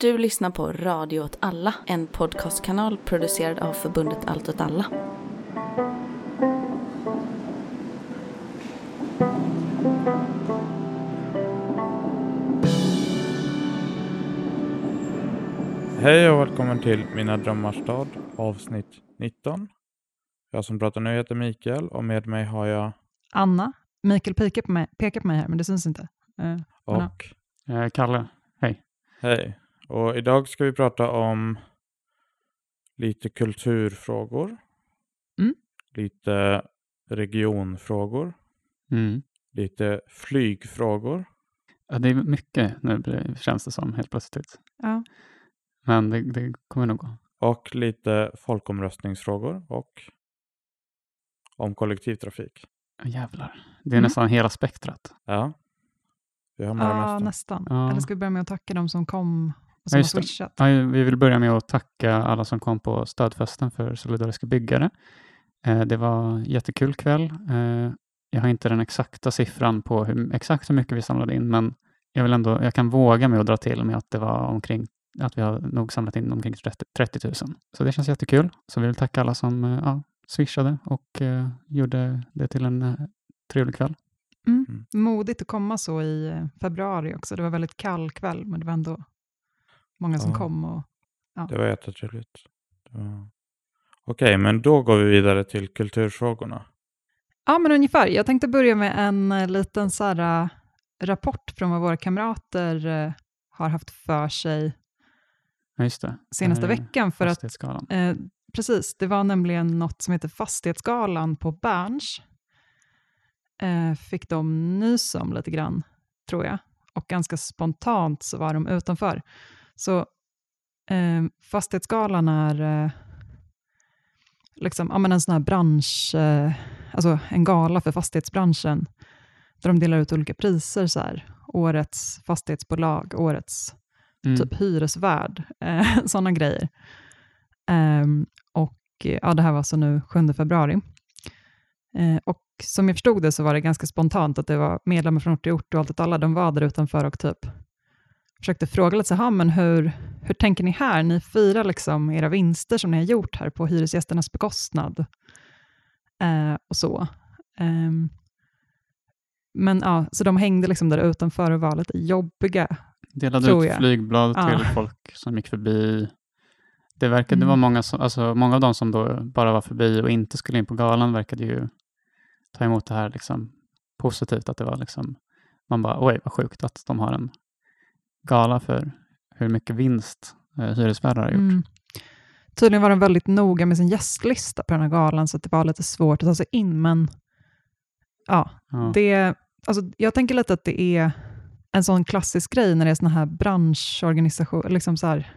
Du lyssnar på Radio åt alla, en podcastkanal producerad av förbundet Allt åt alla. Hej och välkommen till Mina drömmars stad avsnitt 19. Jag som pratar nu heter Mikael och med mig har jag Anna. Mikael pekar på mig, pekar på mig här, men det syns inte. Eh, och Ja. Eh, Kalle, hej. hej. Och idag ska vi prata om lite kulturfrågor, Mm. lite regionfrågor, Mm. lite flygfrågor. Ja, det är mycket nu blir- känns det som helt plötsligt. ja. Men det, det kommer nog gå. och lite folkomröstningsfrågor och om kollektivtrafik. Jävlar. Det är Mm. nästan hela spektrat. Ja, vi har med det ja mesta. nästan. Ja. Eller ska vi börja med att tacka de som kom och Ja, som har swishat? Ja, vi vill börja med att tacka alla som kom på stödfesten för Solidariska byggare. Eh, Det var jättekul kväll. Eh, Jag har inte den exakta siffran på hur, exakt hur mycket vi samlade in, men jag, vill ändå, jag kan våga mig att dra till med att det var omkring att vi har nog samlat in omkring 30, 30 000. Så det känns jättekul. Så vi vill tacka alla som eh, ja, swishade och eh, gjorde det till en eh, trevlig kväll. Mm. Mm. Modigt att komma så i februari också. Det var väldigt kall kväll, men det var ändå många som Ja. kom. Och, Det var jättetrevligt. Var... Okej, men då går vi vidare till kulturfrågorna. ja, men ungefär. Jag tänkte börja med en eh, liten så här, eh, rapport från vad våra kamrater eh, har haft för sig Ja, senaste veckan. För att. Eh, precis, det var nämligen något som heter Fastighetsgalan på Berns. Eh, fick de nys om lite grann, tror jag. Och ganska spontant så var de utanför. Så eh, Fastighetsgalan är eh, liksom, ja, men en sån här bransch, eh, alltså en gala för fastighetsbranschen, där de delar ut olika priser. Så här. Årets fastighetsbolag, årets Mm. typ hyresvärd, eh, sådana grejer. Ehm, och ja, det här var alltså nu 7 februari. Eh, och som jag förstod det så var det ganska spontant att det var medlemmar från ort till ort och allt åt alla, de var där utanför och typ försökte fråga lite så här, men hur, hur tänker ni här? Ni firar liksom era vinster som ni har gjort här på hyresgästernas bekostnad. Eh, och så. Ehm, men ja, så de hängde liksom där utanför och var lite jobbiga. Delade ut flygblad Ja. till folk som gick förbi. Det verkade Mm. vara många, som, alltså många av dem som då bara var förbi och inte skulle in på galan verkade ju ta emot det här liksom positivt. Att det var liksom, man bara oj vad sjukt att de har en gala för hur mycket vinst eh, hyresvärdar har gjort. Mm. Tydligen var de väldigt noga med sin gästlista på den här galan, så att det var lite svårt att ta sig in. Men ja, Ja. det, alltså, jag tänker lite att det är en sån klassisk grej när det är såna här branschorganisation, liksom så här,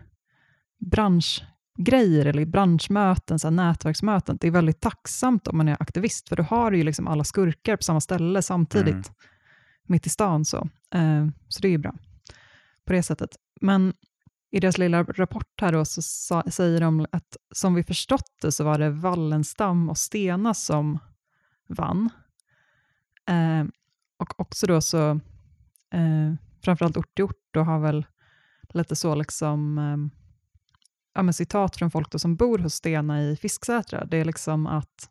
branschgrejer eller branschmöten, så här nätverksmöten. Det är väldigt tacksamt om man är aktivist, för då har du ju liksom alla skurkar på samma ställe samtidigt, Mm. mitt i stan. Så, eh, så det är ju bra på det sättet. Men i deras lilla rapport här då så sa, säger de att som vi förstått det så var det Wallenstam och Stena som vann. Eh, och också då så, eh, framförallt ort till ort då har väl lite så liksom, eh, ja men citat från folk då som bor hos Stena i Fisksätra. Det är liksom att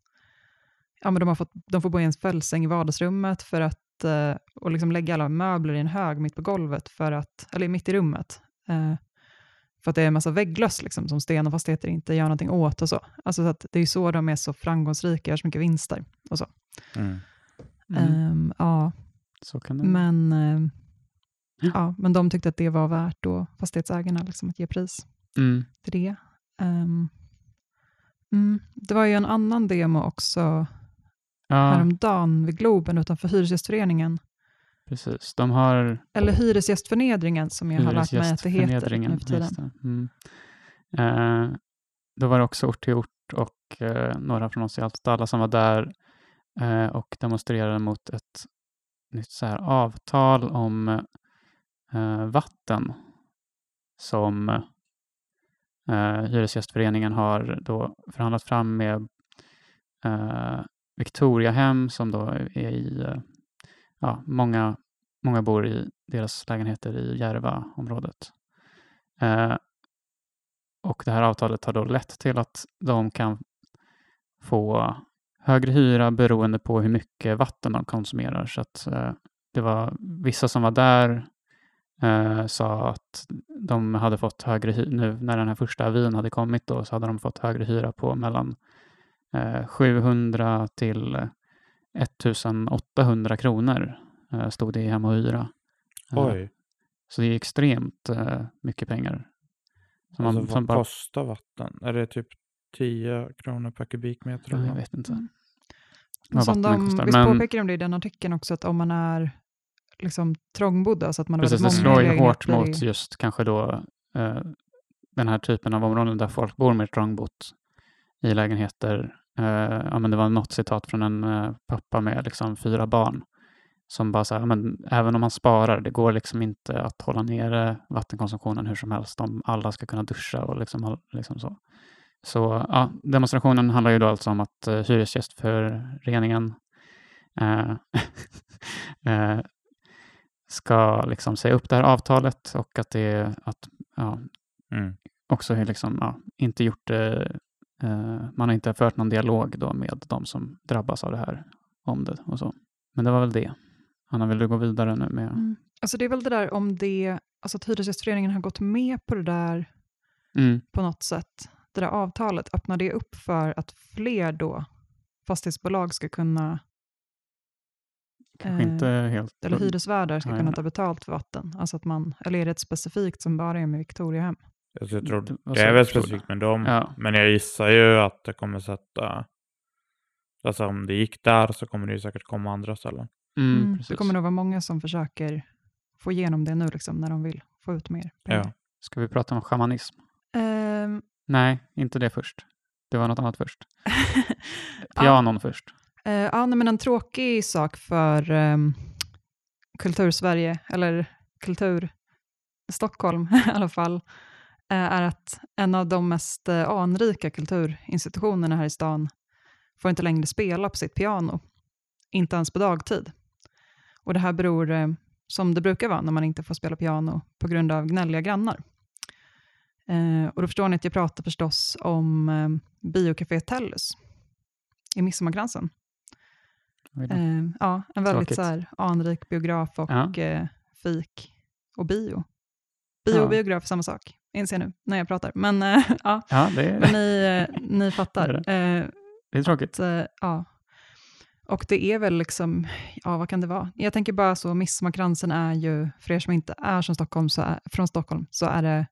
ja men de, har fått, de får bo i en fällsäng i vardagsrummet för att, eh, och liksom lägga alla möbler i en hög mitt på golvet, för att, eller mitt i rummet. Eh, för att det är en massa vägglöss liksom, som Stena Fastigheter inte gör någonting åt och så. Alltså så att det är ju så de är så framgångsrika, gör så mycket vinster och så. Mm. Mm. Ehm, ja, Så kan det men, ehm, Ja. ja, men de tyckte att det var värt då, fastighetsägarna, liksom, att ge pris mm. till det. Mm, det var ju en annan demo också Ja, häromdagen vid Globen utanför Hyresgästföreningen. precis. De har Eller Hyresgästförnedringen som jag har lärt mig att det heter nu för tiden. Mm. Eh, då var det också ort till ort och eh, några från oss i Allt alla som var där eh, och demonstrerade mot ett nytt så här avtal om eh, vatten som eh, Hyresgästföreningen har då förhandlat fram med eh, Victoriahem som då är i, eh, ja, många, många bor i deras lägenheter i Järvaområdet. Eh, och det här avtalet har då lett till att de kan få högre hyra beroende på hur mycket vatten de konsumerar. Så att eh, det var vissa som var där eh, sa att de hade fått högre hyra, nu när den här första avin hade kommit då, så hade de fått högre hyra på mellan 700 till 1800 kronor eh, stod det i Hem och Hyra. Eh, Oj, Så det är extremt eh, mycket pengar. Som alltså, man, vad som bara, kostar vatten? Är det typ 10 kronor per kubikmeter? Eller jag vet inte. Mm. vad Som de kostar. visst Men påpekar de det i den artikeln också, att om man är liksom trångbodd, alltså att man har precis, det väldigt många slår ju hårt lägenheter mot i- just kanske då eh, den här typen av områden där folk bor mer trångbott i lägenheter. Eh, ja, men det var något citat från en eh, pappa med liksom fyra barn som bara så här, ja, men även om man sparar, det går liksom inte att hålla nere vattenkonsumtionen hur som helst om alla ska kunna duscha och liksom, liksom så. Så ja, demonstrationen handlar ju då alltså om att eh, Hyresgästföreningen eh, eh, ska liksom säga upp det här avtalet och att det att, ja, Mm. också är liksom, ja, inte gjort det, man har inte fört någon dialog då med de som drabbas av det här om det och så. Men det var väl det. Anna, vill du gå vidare nu med? Mm. Alltså det är väl det där om det, alltså att Hyresgästföreningen har gått med på det där Mm, på något sätt, det där avtalet, öppnar det upp för att fler då fastighetsbolag ska kunna, kanske Eh, inte helt... eller hyresvärdar ska kunna ta betalt för vatten. Alltså att man, eller är det ett specifikt som bara är med Victoriahem? Alltså, jag tror Det är väl specifikt med dem. Ja. Men jag gissar ju att det kommer sätta... Alltså om det gick där så kommer det ju säkert komma andra ställen. Mm, Mm, det kommer nog vara många som försöker få igenom det nu, liksom, när de vill få ut mer pengar. Ja. Ska vi prata om shamanism? Ehm, Nej, inte det först. Det var något annat först. Ja. Pianon först. Eh, ja, nej, men en tråkig sak för um, kultursverige, eller kultur Stockholm i alla fall, är att en av de mest eh, anrika kulturinstitutionerna här i stan får inte längre spela på sitt piano, inte ens på dagtid. Och det här beror, eh, som det brukar vara när man inte får spela piano, på grund av gnälliga grannar. Eh, och då förstår ni att jag pratar förstås om eh, Biocafé Tellus i Midsommarkransen. Eh, ja, en väldigt Tråkigt. så här, anrik biograf och Ja. eh, fik och bio. Bio Ja. och biograf, samma sak, inser jag nu när jag pratar. Men eh, ja, Ja, det är, men ni, eh, ni fattar. Det Eh, det är tråkigt. att, ja. Och det är väl liksom, ja vad kan det vara? Jag tänker bara så, Midsommarkransen är ju, för er som inte är från Stockholm, så är, från Stockholm, så är det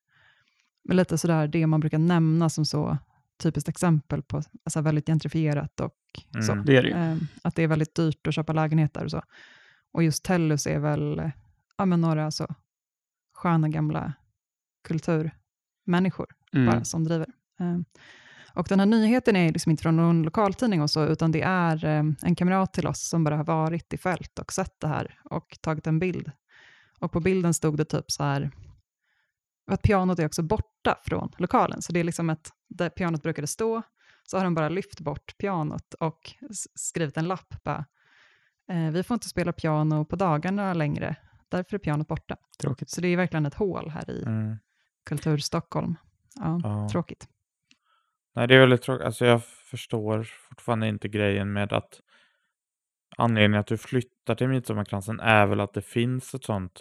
lite sådär det man brukar nämna som så typiskt exempel på alltså väldigt gentrifierat och så. Mm. Det är det. Eh, att det är väldigt dyrt att köpa lägenheter och så. Och just Tellus är väl ja, men några så sköna gamla kulturmänniskor Mm. bara som driver. Eh, och den här nyheten är liksom inte från någon lokaltidning och så, utan det är eh, en kamrat till oss som bara har varit i fält och sett det här och tagit en bild. Och på bilden stod det typ så här, att pianot är också borta från lokalen, så det är liksom ett, där pianot brukade stå, så har de bara lyft bort pianot och skrivit en lapp bara, eh, vi får inte spela piano på dagarna längre, därför är pianot borta. Tråkigt. Så det är verkligen ett hål här i Mm. Kultur Stockholm. Ja, Ja. tråkigt. Nej, det är väldigt tråkigt. Alltså jag förstår fortfarande inte grejen med att anledningen att du flyttar till Midsommarkransen är väl att det finns ett sånt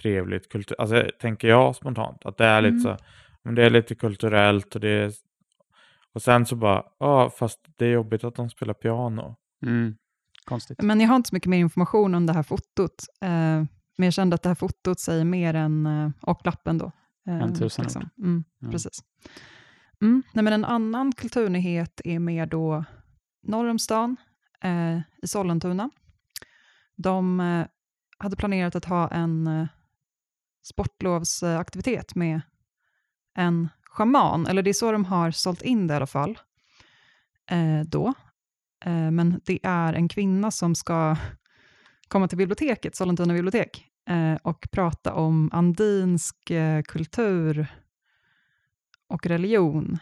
trevligt kultur... Alltså tänker jag spontant att det är lite Mm. så, men det är lite kulturellt och det är... Och sen så bara, ja fast det är jobbigt att de spelar piano. Mm. Konstigt. Men jag har inte så mycket mer information om det här fotot. Eh, men jag kände att det här fotot säger mer än, eh, och lappen då. Eh, Än tusen ord. Mm, Ja. Precis. Mm. Nej, men en annan kulturnyhet är mer då norr om stan, eh, i Sollentuna. De eh, hade planerat att ha en eh, sportlovsaktivitet med en schaman, eller det är så de har sålt in det i alla fall, eh, då. Eh, men det är en kvinna som ska komma till biblioteket, Sollentuna bibliotek, och prata om andinsk eh, kultur och religion.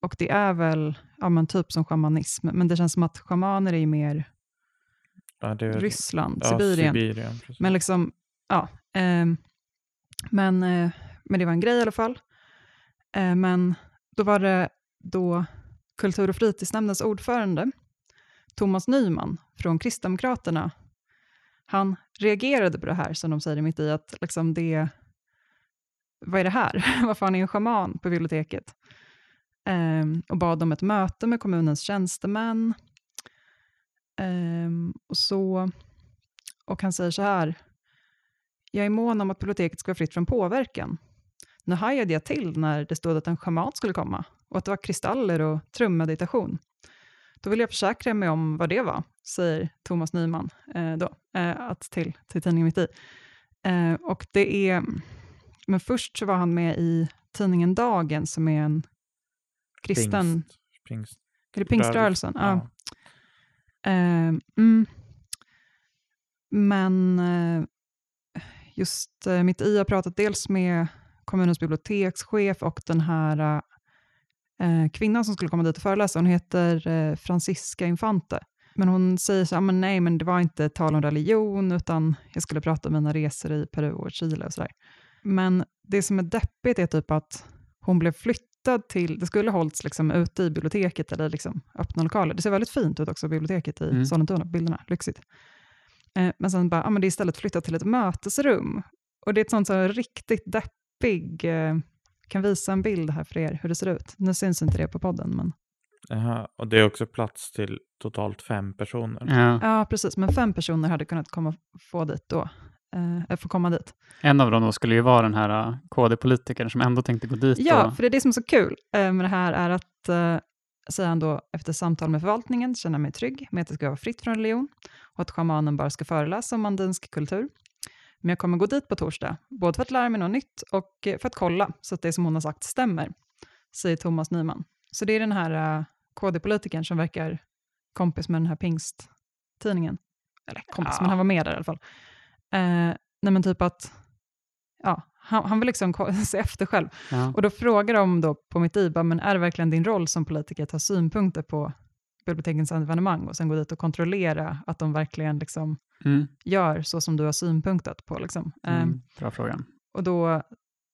Och det är väl ja, men typ som shamanism, men det känns som att shamaner är mer Ja, är, Ryssland, ja, Sibirien. Sibirien. Men liksom, ja. ehm, men, eh, men det var en grej i alla fall. Eh, men då var det då kultur och fritidsnämndens ordförande, Thomas Nyman från Kristdemokraterna, han reagerade på det här, som de säger mitt i, att liksom det, vad är det här? Varför har ni en schaman på biblioteket? Um, och bad om ett möte med kommunens tjänstemän. Um, och, så, och han säger så här, jag är mån om att biblioteket ska vara fritt från påverkan. Nu hajade jag till när det stod att en schaman skulle komma och att det var kristaller och trummeditation. Då vill jag försäkra mig om vad det var, säger Thomas Nyman eh, då, eh, att till, till tidningen Mitt i. Eh, och det är, men först så var han med i tidningen Dagen som är en kristen... Pingst, pingst. Är det pingströrelsen? Ja. Ja. Eh, mm. Men eh, just eh, Mitt i har pratat dels med kommunens bibliotekschef och den här kvinnan som skulle komma dit och föreläsa. Hon heter eh, Francisca Infante. Men hon säger så här, men nej, men det var inte tal om religion, utan jag skulle prata om mina resor i Peru och Chile och sådär. Men det som är deppigt är typ att hon blev flyttad till, det skulle hållits liksom ute i biblioteket eller liksom öppna lokaler. Det ser väldigt fint ut också, biblioteket i Mm. Sollentuna, bilderna, lyxigt. Eh, men sen bara, ja, men det är istället flyttat till ett mötesrum. Och det är ett sånt så riktigt deppig, eh, kan visa en bild här för er hur det ser ut. Nu syns inte det på podden, men Jaha, och det är också plats till totalt fem personer. Ja. ja, precis. Men fem personer hade kunnat komma få dit då. Eh, eller få komma dit. En av dem då skulle ju vara den här uh, KD-politikern som ändå tänkte gå dit. Ja, och, för det är det som är så kul eh, med det här är att, eh, säger han då, efter samtal med förvaltningen känner jag mig trygg med att det ska vara fritt från religion och att schamanen bara ska föreläsa om andinsk kultur. Men jag kommer gå dit på torsdag, både för att lära mig något nytt och eh, för att kolla så att det som hon har sagt stämmer, säger Thomas Nyman. Så det är den här eh, KD-politikern som verkar kompis med den här pingsttidningen. Eller kompis, Ja. men han var med där i alla fall. Eh, nej men typ att, ja, han, han vill liksom se efter själv. ja. Och då frågar de då på mitt i, bara, men är det verkligen din roll som politiker att ha synpunkter på bibliotekens evenemang och sen gå dit och kontrollera att de verkligen liksom Mm. gör så som du har synpunktat på. Liksom. Ehm, Mm. Bra fråga. och då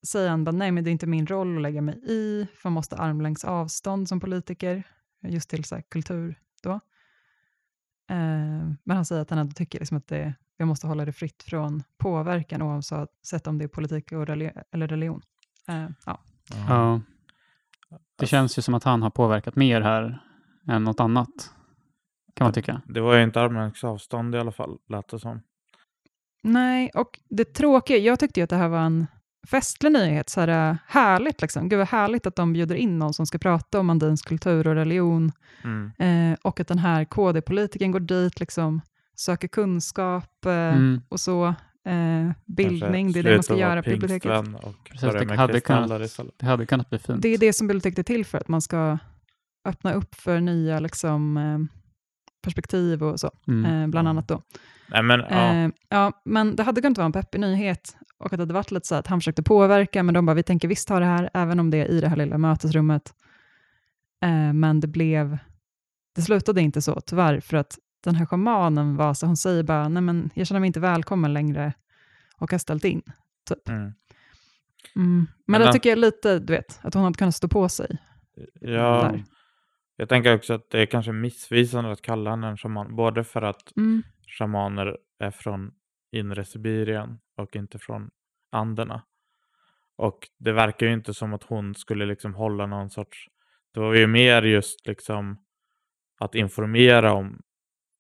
säger han bara, nej men det är inte min roll att lägga mig i, för man måste armlängds avstånd som politiker, just till så här, kultur då. Ehm, men han säger att han ändå tycker liksom att det, jag måste hålla det fritt från påverkan oavsett om det är politik och reli- eller religion. Ehm, ja. Ja. Det känns ju som att han har påverkat mer här än något annat. Kan man tycka. Det var ju inte armlängds avstånd i alla fall, lät det som. Nej, och det tråkiga, jag tyckte ju att det här var en festlig nyhet, så här äh, härligt liksom. Gud vad härligt att de bjuder in någon som ska prata om andinsk kultur och religion Mm. eh, och att den här KD-politikern går dit, liksom söker kunskap eh, Mm. och så. Eh, bildning, det är Kanske det man ska göra på biblioteket. Och Precis, det hade kunnat-. Det hade kunnat bli fint. Det är det som biblioteket är till för, att man ska öppna upp för nya liksom, eh, perspektiv och så, Mm. eh, bland annat då. Nej men ja, Eh, ja, men det hade kunnat vara en peppig nyhet och att det hade varit lite så att han försökte påverka, men de bara, vi tänker visst ha det här, även om det är i det här lilla mötesrummet. Eh, men det blev, det slutade inte så tyvärr, för att den här schamanen var så, hon säger bara, nej men jag känner mig inte välkommen längre och har ställt in. mm. Mm. Men, Men det tycker jag lite, du vet, att hon hade kunnat stå på sig. ja Där. Jag tänker också att det är kanske missvisande att kalla henne en shaman. Både för att Mm. shamaner är från inre Sibirien och inte från Anderna. Och det verkar ju inte som att hon skulle liksom hålla någon sorts... Det var ju mer just liksom att informera om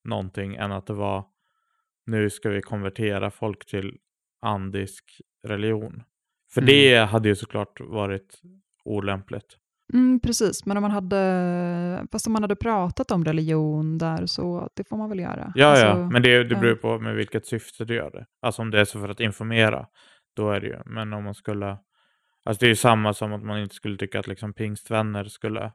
någonting än att det var nu ska vi konvertera folk till andisk religion. För Mm. det hade ju såklart varit olämpligt. Mm, precis, men om man hade, fast om man hade pratat om religion där så, det får man väl göra. Ja, Alltså, ja, men det, det beror på med vilket syfte du gör det. Alltså om det är så för att informera, då är det ju. Men om man skulle... Alltså det är ju samma som att man inte skulle tycka att liksom pingstvänner skulle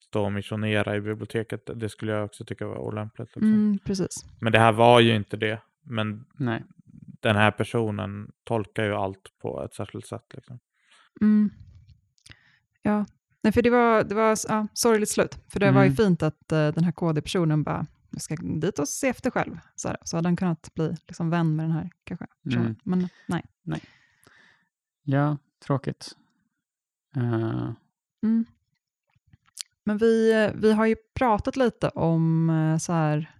stå och missionera i biblioteket. Det skulle jag också tycka var olämpligt. Liksom. Mm, precis. Men det här var ju inte det. Men Nej. den här personen tolkar ju allt på ett särskilt sätt. Liksom. Mm. Ja, Nej, för det var, det var ja, sorgligt slut. För det var ju Mm. fint att eh, den här KD-personen bara, jag ska dit och se efter själv. Så, här, så hade han kunnat bli liksom vän med den här kanske. Mm. Men nej. Ja, tråkigt. Eh, Mm. Men vi, eh, vi har ju pratat lite om så här,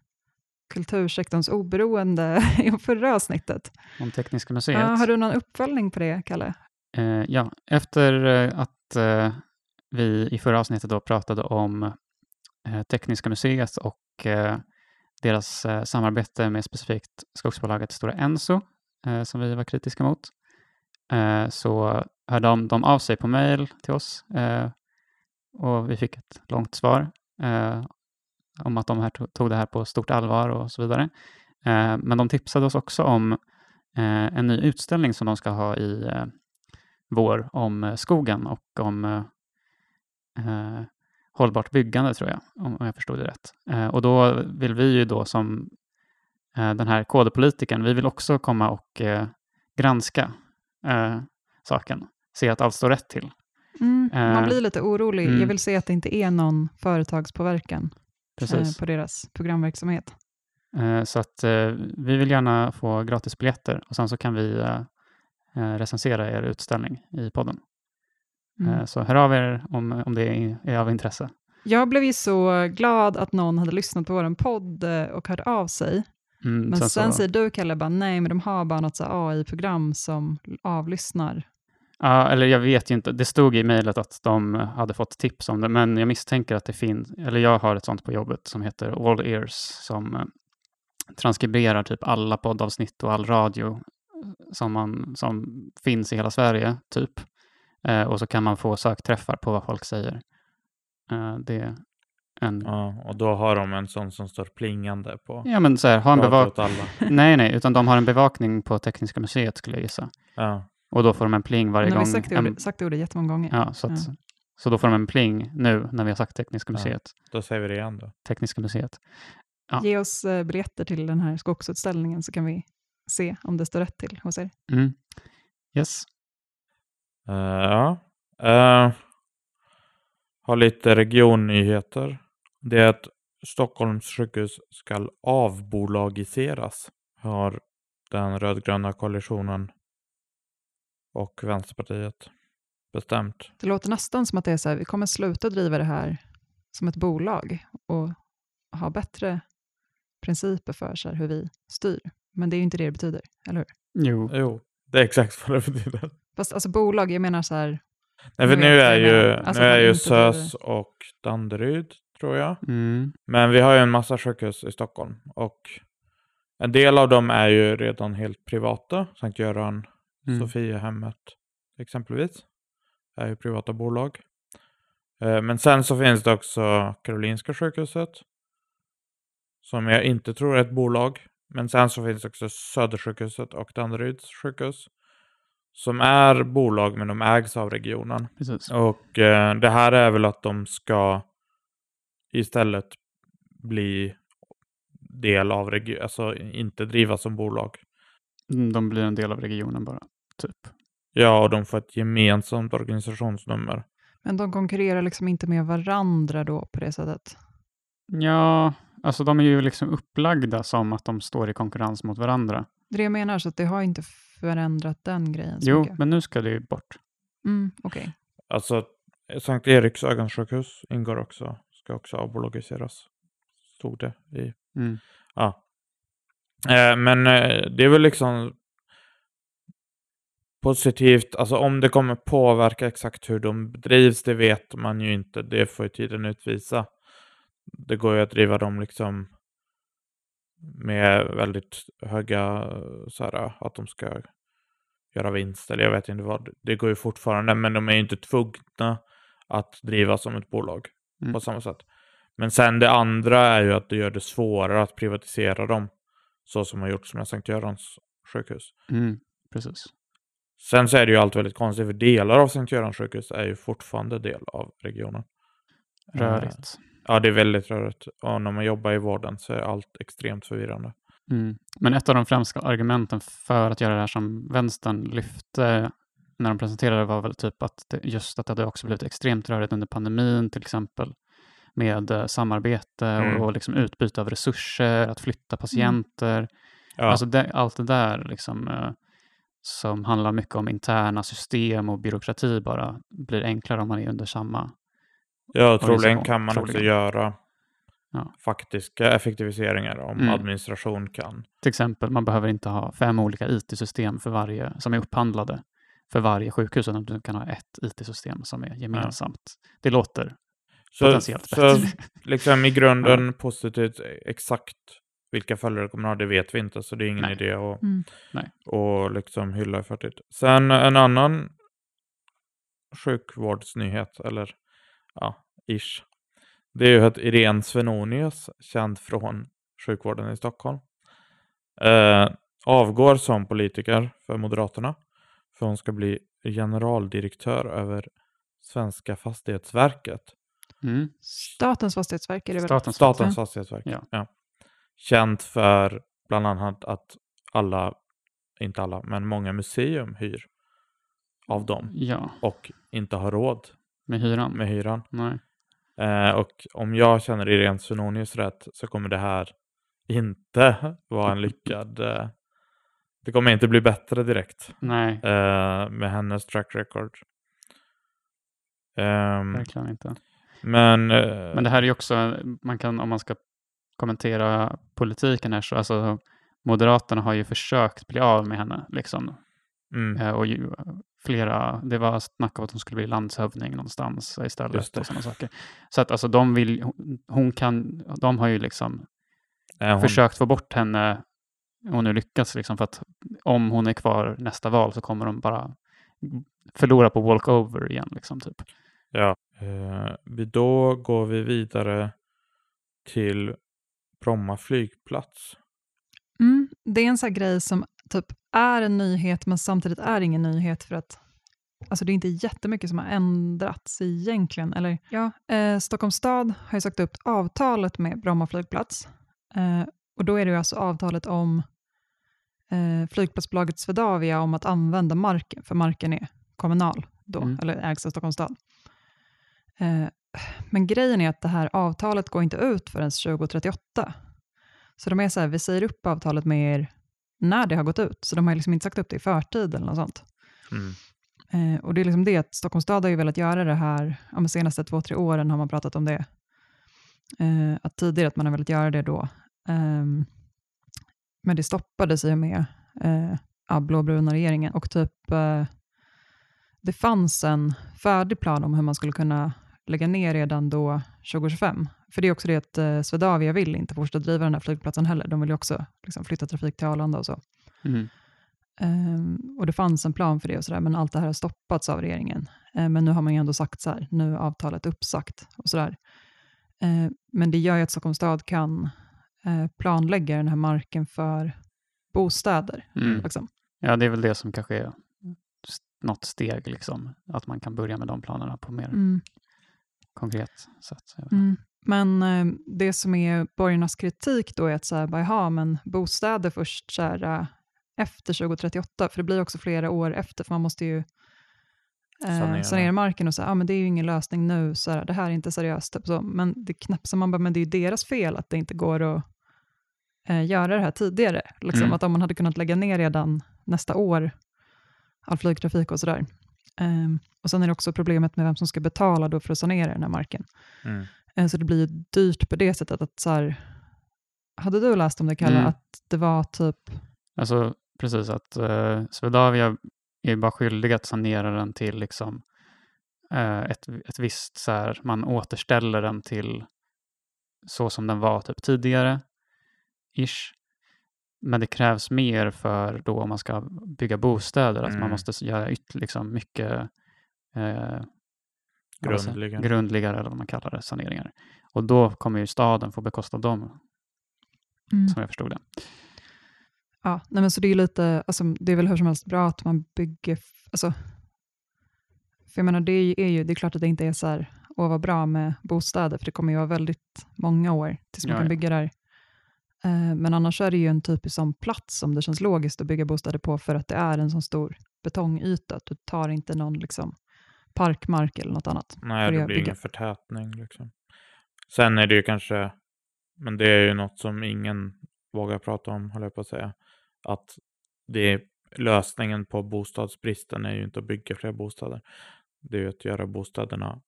kultursektorns oberoende i förra avsnittet. om Tekniska museet. Ja, har du någon uppföljning på det, Kalle? Ja, efter att vi i förra avsnittet då pratade om eh, Tekniska museet och eh, deras eh, samarbete med specifikt skogsbolaget Stora Enso, som vi var kritiska mot, så hörde de, de av sig på mejl till oss och vi fick ett långt svar om att de här tog, det här på stort allvar och så vidare. Men de tipsade oss också om en ny utställning som de ska ha i vår om skogen och om eh, hållbart byggande, tror jag, om jag förstod det rätt. Eh, och då vill vi ju då som eh, den här kodepolitiken, vi vill också komma och eh, granska eh, saken, se att allt står rätt till. Mm, man Eh, blir lite orolig. mm. Jag vill se att det inte är någon företagspåverkan på deras programverksamhet. Så att vi vill gärna få gratisbiljetter och sen så kan vi recensera er utställning i podden. Mm. Eh, så hör av er om, om det är, av intresse. Jag blev ju så glad att någon hade lyssnat på vår podd eh, och hörde av sig. Mm, Men sen, så- säger du, Kalle, bara, nej, men de har bara något AI-program som avlyssnar. Ja, eller jag vet ju inte. Det stod i mejlet att de hade fått tips om det, men jag misstänker att det finns, eller jag har ett sånt på jobbet som heter All Ears som eh, transkriberar typ alla poddavsnitt och all radio som, man, som finns i hela Sverige, typ. Eh, och så kan man få sökträffar på vad folk säger. Eh, det är en... Ja, Ja, och då har de en sån som står plingande på men så här, ha en Radio bevak... åt alla. Nej, nej, utan de har en bevakning på Tekniska museet skulle jag gissa. Ja, Och då får de en pling varje Nu har gång. vi sagt det, ordet, sagt det ordet jättemånga gånger. Ja, så, att, Ja. så då får de en pling nu när vi har sagt Tekniska Ja. museet. då säger vi det igen då. Tekniska museet. Ja. Ge oss eh, biljetter till den här skogsutställningen så kan vi se om det står rätt till hos er. Mm. Yes. Eh, ja. Uh, har lite regionnyheter. Det är att Stockholms sjukhus ska avbolagiseras. Har den rödgröna koalitionen och Vänsterpartiet bestämt. Det låter nästan som att det är så här, vi kommer sluta driva det här som ett bolag och ha bättre principer för så här, hur vi styr. Men det är ju inte det det betyder, eller hur? Jo. Jo, det är exakt vad det betyder. Fast alltså bolag, jag menar så här, Nej, för nu är ju. Alltså, nu är ju SÖS och Danderyd, tror jag. Mm. Men vi har ju en massa sjukhus i Stockholm och en del av dem är ju redan helt privata. Sankt Göran, Mm. Sofiahemmet exempelvis är ju privata bolag. Eh, Men sen så finns det också Karolinska sjukhuset som jag inte tror är ett bolag. Men sen så finns det också Södersjukhuset och Danderyds sjukhus som är bolag men de ägs av regionen. Precis. Och eh, det här är väl att de ska istället bli del av regionen, alltså inte drivas som bolag. Mm, De blir en del av regionen bara, typ. Ja, och de får ett gemensamt organisationsnummer. men de konkurrerar liksom inte med varandra då på det sättet. Ja, alltså de är ju liksom upplagda som att de står i konkurrens mot varandra. Det är det jag menar, så att det har inte förändrat den grejen så Jo, mycket. men nu ska det ju bort. Mm, Okej. Alltså Sankt Eriks ögonsjukhus ingår också, ska också avbolagiseras. Stod det i. Mm. Ja. Eh, men eh, det är väl liksom positivt, alltså om det kommer påverka exakt hur de drivs, det vet man ju inte. Det får ju tiden utvisa. Det går ju att driva dem liksom med väldigt höga, eh, så här, att de ska göra vinst, eller jag vet inte vad. Det går ju fortfarande, men de är ju inte tvungna att driva som ett bolag Mm. på samma sätt. Men sen det andra är ju att det gör det svårare att privatisera dem, så som har gjorts med Sankt Görans sjukhus. Mm. Precis. Sen så är det ju allt väldigt konstigt, för delar av Sankt Görans sjukhus är ju fortfarande del av regionen. Eh, Rörigt. Ja, det är väldigt rörigt. Och när man jobbar i vården så är allt extremt förvirrande. Mm. Men ett av de främsta argumenten för att göra det här som vänstern lyfte när de presenterade var väl typ att det, just att det hade också blivit extremt rörigt under pandemin till exempel med eh, samarbete Mm. och, och liksom utbyte av resurser, att flytta patienter. Ja, Alltså det, allt det där liksom, eh, som handlar mycket om interna system och byråkrati bara blir enklare om man är under samma. Ja, troligen kan man också troligen. göra Ja. faktiska effektiviseringar om Mm. administration kan. Till exempel, man behöver inte ha fem olika IT-system för varje, som är upphandlade för varje sjukhus, utan du kan ha ett IT-system som är gemensamt. Det låter Så, potentiellt så bättre. liksom i grunden positivt, exakt vilka följder det kommer att ha, det vet vi inte, så det är ingen Nej. idé att Mm. Och liksom hylla förtid. Sen en annan sjukvårdsnyhet, eller ja, ish. Det är ju att Irene Svenonius, känd från sjukvården i Stockholm, eh, avgår som politiker för Moderaterna. För hon ska bli generaldirektör över Svenska Fastighetsverket. Mm. Statens fastighetsverk är det väl? Statens, Statens Ja. fastighetsverk. Ja. Känt för bland annat att alla, inte alla, men många museum hyr av dem Ja, och inte har råd med hyran. med hyran. Nej. Eh, och om jag känner Irene Svenonius rätt så kommer det här inte vara en lyckad... Eh, det kommer inte bli bättre direkt Nej, eh, med hennes track record. Ehm, verkligen inte. men... eh, Men det här är ju också, man kan, om man ska kommentera politiken här, så alltså Moderaterna har ju försökt bli av med henne. Liksom. mm, Eh, Och flera, det var snack om att hon skulle bli landshövding någonstans istället och sådana saker. Så att alltså de vill, hon kan, de har ju liksom eh, hon, försökt få bort henne och nu lyckats liksom för att om hon är kvar nästa val så kommer de bara förlora på walkover igen liksom typ. Ja. Eh, då går vi vidare till Bromma flygplats. Mm, det är en sån här grej som typ är en nyhet, men samtidigt är ingen nyhet för att alltså det är inte jättemycket som har ändrats egentligen. Eller, ja, eh, Stockholms stad har ju sagt upp avtalet med Bromma flygplats. Eh, och då är det ju alltså avtalet om eh, flygplatsbolaget Swedavia om att använda marken, för marken är kommunal då, Mm. eller ägs av Stockholms stad. Eh, men grejen är att det här avtalet går inte ut förrän 2038. Så de är så här, vi säger upp avtalet med er när det har gått ut. Så de har liksom inte sagt upp det i förtid eller något sånt. Mm. Eh, och det är liksom det att Stockholms stad har ju velat göra det här, ja, de senaste två, tre åren har man pratat om det. Eh, att tidigare att man har velat göra det då. Ehm, men det stoppades i och med eh, blåbruna regeringen och typ eh, det fanns en färdig plan om hur man skulle kunna lägga ner redan då 2025. För det är också det att eh, Swedavia vill inte fortsätta driva den här flygplatsen heller. De vill ju också liksom, flytta trafik till Arlanda och så. Mm. Ehm, och det fanns en plan för det och sådär, men allt det här har stoppats av regeringen. Ehm, men nu har man ju ändå sagt så här, nu är avtalet uppsagt och sådär. Ehm, men det gör ju att Stockholms stad kan eh, planlägga den här marken för bostäder. Mm. Liksom. Ja, det är väl det som kanske är något steg, liksom. Att man kan börja med de planerna på mer Mm. konkret sätt. Mm. Men eh, det som är borgarnas kritik då är att så här, bara, jaha, men bostäder först så här, eh, efter 2038, för det blir också flera år efter, för man måste ju eh, Sanera. sanera. marken och säga, ah, men det är ju ingen lösning nu, så här, det här är inte seriöst. Typ så. Men det knappt som man bara, men det är ju deras fel att det inte går att eh, göra det här tidigare. Liksom. Mm. Att om man hade kunnat lägga ner redan nästa år, all flygtrafik och sådär. Um, och sen är det också problemet med vem som ska betala då för att sanera den här marken. Mm. Eh, Så det blir ju dyrt på det sättet att så här, hade du läst om det Kalle, Mm. att det var typ, Alltså precis att eh, Swedavia är bara skyldig att sanera den till liksom eh, ett, ett visst så här, man återställer den till så som den var typ tidigare, ish. Men det krävs mer för då om man ska bygga bostäder, att man Mm. måste göra yt, liksom mycket eh, Grundligen. grundligare, eller vad man kallar det, saneringar. Och då kommer ju staden få bekosta dem, som jag förstod det. ja, nej men så det är ju lite, alltså, det är väl hur som helst bra att man bygger, alltså, för jag menar det är ju, det är klart att det inte är så här, åh vad bra med bostäder, för det kommer ju vara väldigt många år tills man Ja, kan ja. bygga där. Eh, Men annars är det ju en typisk sån plats som det känns logiskt att bygga bostäder på, för att det är en sån stor betongyta, att du tar inte någon liksom, parkmark eller något annat. Nej, det blir bygga. ingen förtätning. Liksom. Sen är det ju kanske, men det är ju något som ingen vågar prata om, håller jag på att säga. Att det är lösningen på bostadsbristen är ju inte att bygga fler bostäder. Det är ju att göra bostäderna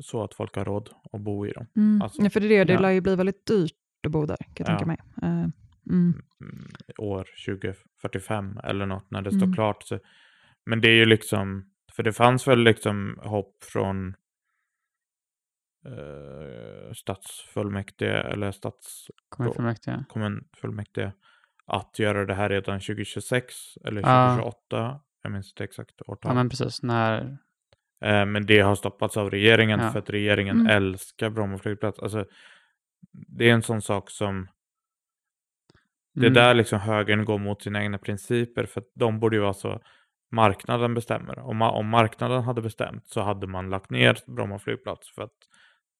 så att folk har råd att bo i dem. Mm. Alltså, ja, för det, är det, det lär ju bli väldigt dyrt att bo där, kan jag tänka Ja. mig. Eh, mm. mm, år 2045 eller något när det står Mm. klart. Så, men det är ju liksom, för det fanns väl liksom hopp från eh, stadsfullmäktige eller Kommunfullmäktige. stadskommunfullmäktige att göra det här redan 2026 eller Ja. 2028. Jag minns inte exakt årtal. Ja, men precis. När... Eh, men det har stoppats av regeringen Ja. för att regeringen Mm. älskar Bromma flygplats. Alltså, det är en sån sak som det är Mm. där liksom högern går mot sina egna principer för att de borde ju vara så marknaden bestämmer. Om, om marknaden hade bestämt så hade man lagt ner Bromma flygplats för att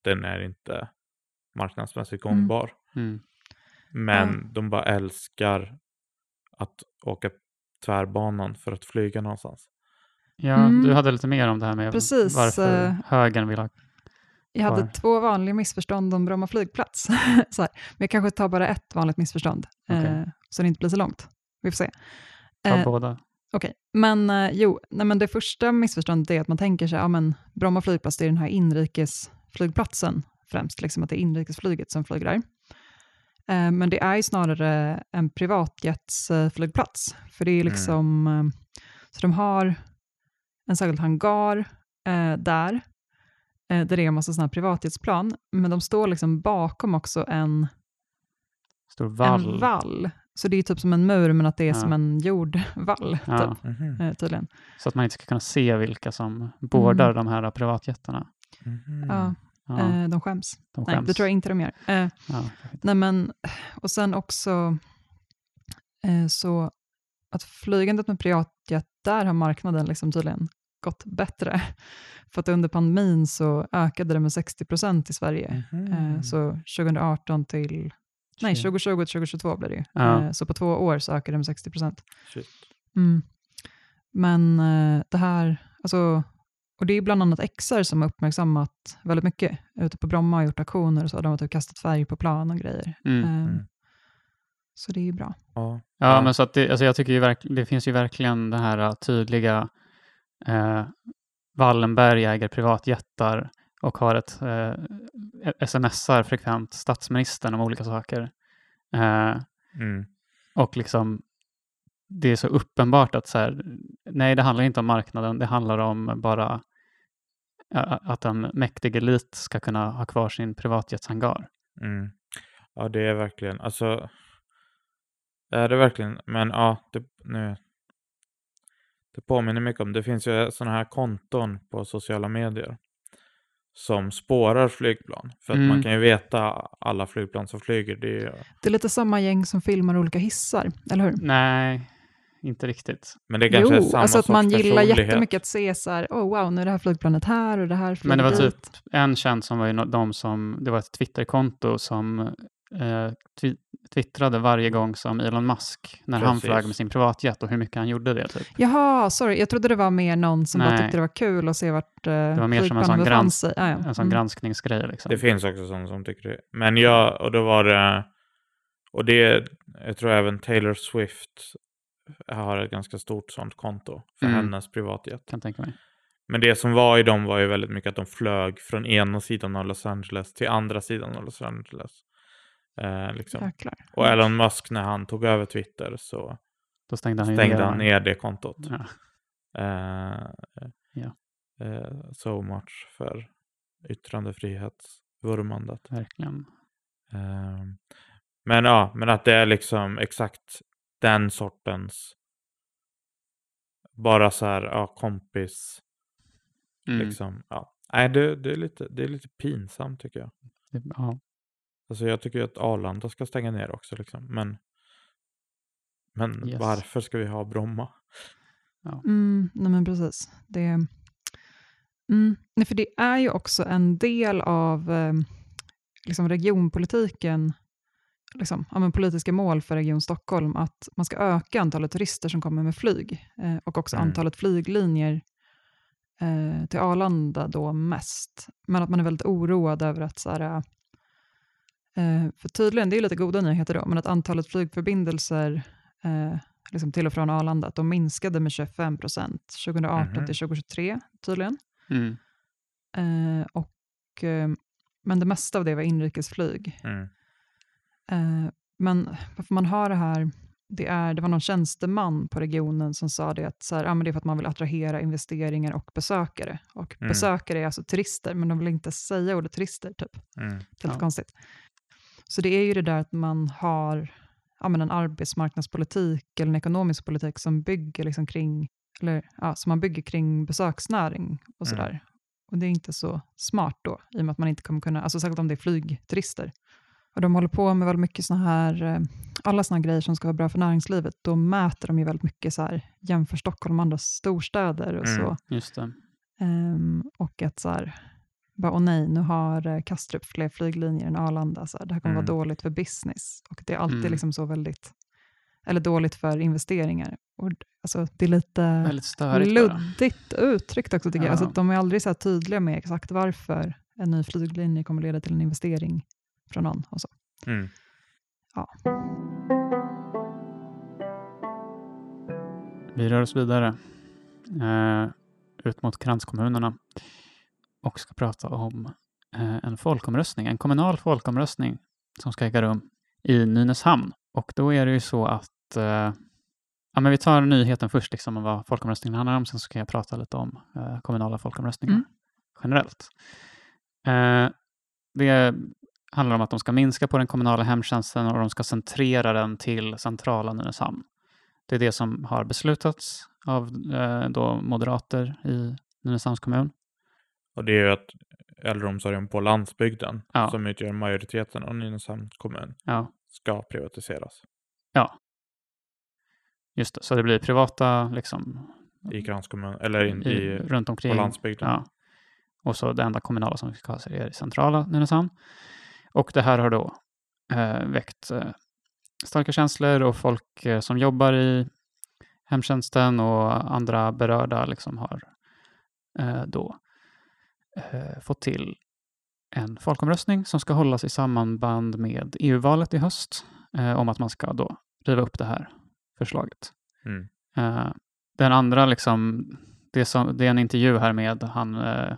den är inte marknadsmässigt Mm. gångbar. Mm. Men de bara älskar att åka tvärbanan för att flyga någonstans. Ja, Mm. du hade lite mer om det här med Precis, varför eh, högern vill ha... Jag hade två vanliga missförstånd om Bromma flygplats. så här. Men jag kanske tar bara ett vanligt missförstånd, Okej. eh, så det inte blir så långt. Vi får se. Ta Eh, båda. Okej, men eh, jo, nej, men det första missförståndet är att man tänker sig, ja men Bromma flygplats, det är den här inrikesflygplatsen främst, liksom att det är inrikesflyget som flyger där. Eh, men det är ju snarare en privatjetsflygplats, för det är liksom, eh, så de har en särskild hangar eh, där, eh, där det är en massa sådana här privatjetsplan, men de står liksom bakom också en, Stor vall. en vall. Så det är typ som en mur, men att det är Ja. som en jordvall, Ja, typ, Mhm. eh, tydligen. så att man inte ska kunna se vilka som boardar Mm. de här privatjättarna. Mhm. Ja, Ja, eh, de skäms. de Nej, skäms. det tror jag inte de gör. Eh, nej, men, och sen också eh, så att flygandet med privatjet, där har marknaden liksom tydligen gått bättre. För att under pandemin så ökade det med 60 procent i Sverige. Mhm. Eh, så 2018 till, nej 2020 till 2022 blev det ju. Ja. Eh, så på två år så ökade det med 60 procent. Mm. Men eh, det här, alltså, och det är bland annat XR som har uppmärksammat väldigt mycket ute på Bromma och gjort aktioner och så. De har typ kastat färg på plan och grejer. Mm. Eh, Mm. Så det är ju bra. Ja. Ja, men så att det, alltså jag tycker ju verk, det finns ju verkligen det här tydliga eh, Wallenberg äger privatjättar och har ett eh, smsar frekvent statsministern om olika saker. Eh, Mm. och liksom det är så uppenbart att så här, nej, det handlar inte om marknaden, det handlar om bara att en mäktig elit ska kunna ha kvar sin privatjetshangar. Mm. Ja, det är verkligen, alltså. Det är det verkligen, men ja, det, nu. Det påminner mycket om, det finns ju sådana här konton på sociala medier. Som spårar flygplan. För att Mm. man kan ju veta alla flygplan som flyger. Det är, ju- Det är lite samma gäng som filmar olika hissar, eller hur? Nej, inte riktigt. men det kanske är Jo, samma alltså att man gillar jättemycket att se så här, oh wow, nu är det här flygplanet här och det här flyger Men det var typ dit. en känd som var ju no- de som, det var ett Twitterkonto som eh, twi- twittrade varje gång som Elon Musk, när han Precis. flög med sin privatjet och hur mycket han gjorde det. Typ. Jaha, sorry, jag trodde det var mer någon som bara tyckte det var kul att se vart uh, var mer som en sån grans-. Ah, ja. En sån mm. granskningsgrej. Liksom. Det finns också sådana som tycker det. Men jag, och då var det, och det, jag tror även Taylor Swift har ett ganska stort sånt konto för Mm. hennes privatjet. Kan tänka mig. Men det som var i dem var ju väldigt mycket att de flög från ena sidan av Los Angeles till andra sidan av Los Angeles. Eh, liksom. Och Elon Musk när han tog över Twitter så Då stängde han stängde ner. han ner det kontot. Ja. Eh, Ja. eh, so much för yttrandefrihetsvurmandet. Verkligen. Eh, men ja, men att det är liksom exakt den sortens bara så här, ja, kompis, Mm. liksom. Ja. Nej, det, det, är lite, det är lite pinsamt tycker jag. Ja. Alltså jag tycker ju att Arlanda ska stänga ner också liksom. Men, men Yes. varför ska vi ha Bromma? Mm, nej men precis. Det, mm, nej, för det är ju också en del av eh, liksom regionpolitiken, liksom, ja, men politiska mål för Region Stockholm, att man ska öka antalet turister som kommer med flyg eh, och också Mm. antalet flyglinjer eh, till Arlanda då mest. Men att man är väldigt oroad över att så här, för tydligen, det är lite goda nyheter då, men att antalet flygförbindelser eh, liksom till och från Arlanda, att de minskade med 25 procent 2018 Mhm. till 2023 tydligen. Mm. Eh, och, eh, men det mesta av det var inrikesflyg. Mm. Eh, men varför man har det här, det, är, det var någon tjänsteman på regionen som sa det att så här, men det är för att man vill attrahera investeringar och besökare. Och Mm. besökare är alltså turister, men de vill inte säga ordet turister. Typ. Mm. Det är lite Ja. konstigt. Så det är ju det där att man har ja, men en arbetsmarknadspolitik eller en ekonomisk politik som bygger liksom kring, eller, ja, som man bygger kring besöksnäring och Mm. sådär. Och det är inte så smart då, i och med att man inte kommer kunna, alltså särskilt om det är flygturister. Och de håller på med väldigt mycket såna här, eh, alla såna här grejer som ska vara bra för näringslivet, då mäter de ju väldigt mycket så här, jämför Stockholm med andra storstäder och Mm. så. Just det. Ehm, och att så här, bara, åh nej, nu har eh, Kastrup fler flyglinjer än Arlanda, så det här kommer Mm. vara dåligt för business. Och det är alltid Mm. liksom så väldigt, eller dåligt för investeringar. Och, alltså, det är lite störigt bara. luddigt uttryckt också tycker jag. Alltså, Ja. de är aldrig så här tydliga med exakt varför en ny flyglinje kommer leda till en investering från någon. Och så. Mm. Vi rör oss vidare eh, ut mot kranskommunerna och ska prata om eh, en folkomröstning, en kommunal folkomröstning som ska äga rum i Nynäshamn. Och då är det ju så att eh, ja, men vi tar nyheten först, liksom, om vad folkomröstningen handlar om. Sen ska jag prata lite om eh, kommunala folkomröstningar Mm. generellt. Eh, det handlar om att de ska minska på den kommunala hemtjänsten och de ska centrera den till centrala Nynäshamn. Det är det som har beslutats av eh, då moderater i Nynäshamns kommun. Och det är ju att äldreomsorgen på landsbygden, Ja. som utgör majoriteten av Nynäshamns kommun, Ja, ska privatiseras just det. Så det blir privata liksom, i kranskommun, eller in, i, i, runt omkring. på landsbygden. Ja. Och så det enda kommunala som ska ha sig är i centrala Nynäshamn. Och det här har då eh, väckt eh, starka känslor och folk eh, som jobbar i hemtjänsten och andra berörda liksom har eh, då eh, fått till en folkomröstning som ska hållas i samband med EU-valet i höst eh, om att man ska då riva upp det här förslaget. Mm. Eh, den andra, liksom, det, som, det är en intervju här med han eh,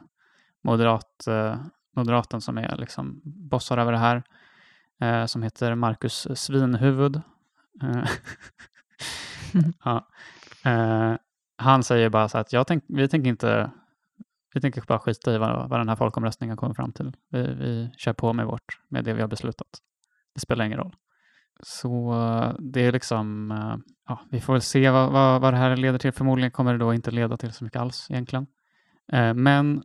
moderat, eh, moderaten som är liksom bossar över det här, eh, som heter Marcus Svinhuvud. Eh, ja. eh, han säger bara så att jag tänk, vi tänker inte vi tänker bara skita i vad, vad den här folkomröstningen kommer fram till. Vi, vi kör på med, vårt, med det vi har beslutat. Det spelar ingen roll. Så det är liksom, eh, ja, vi får väl se vad, vad, vad det här leder till. Förmodligen kommer det då inte leda till så mycket alls egentligen. Eh, Men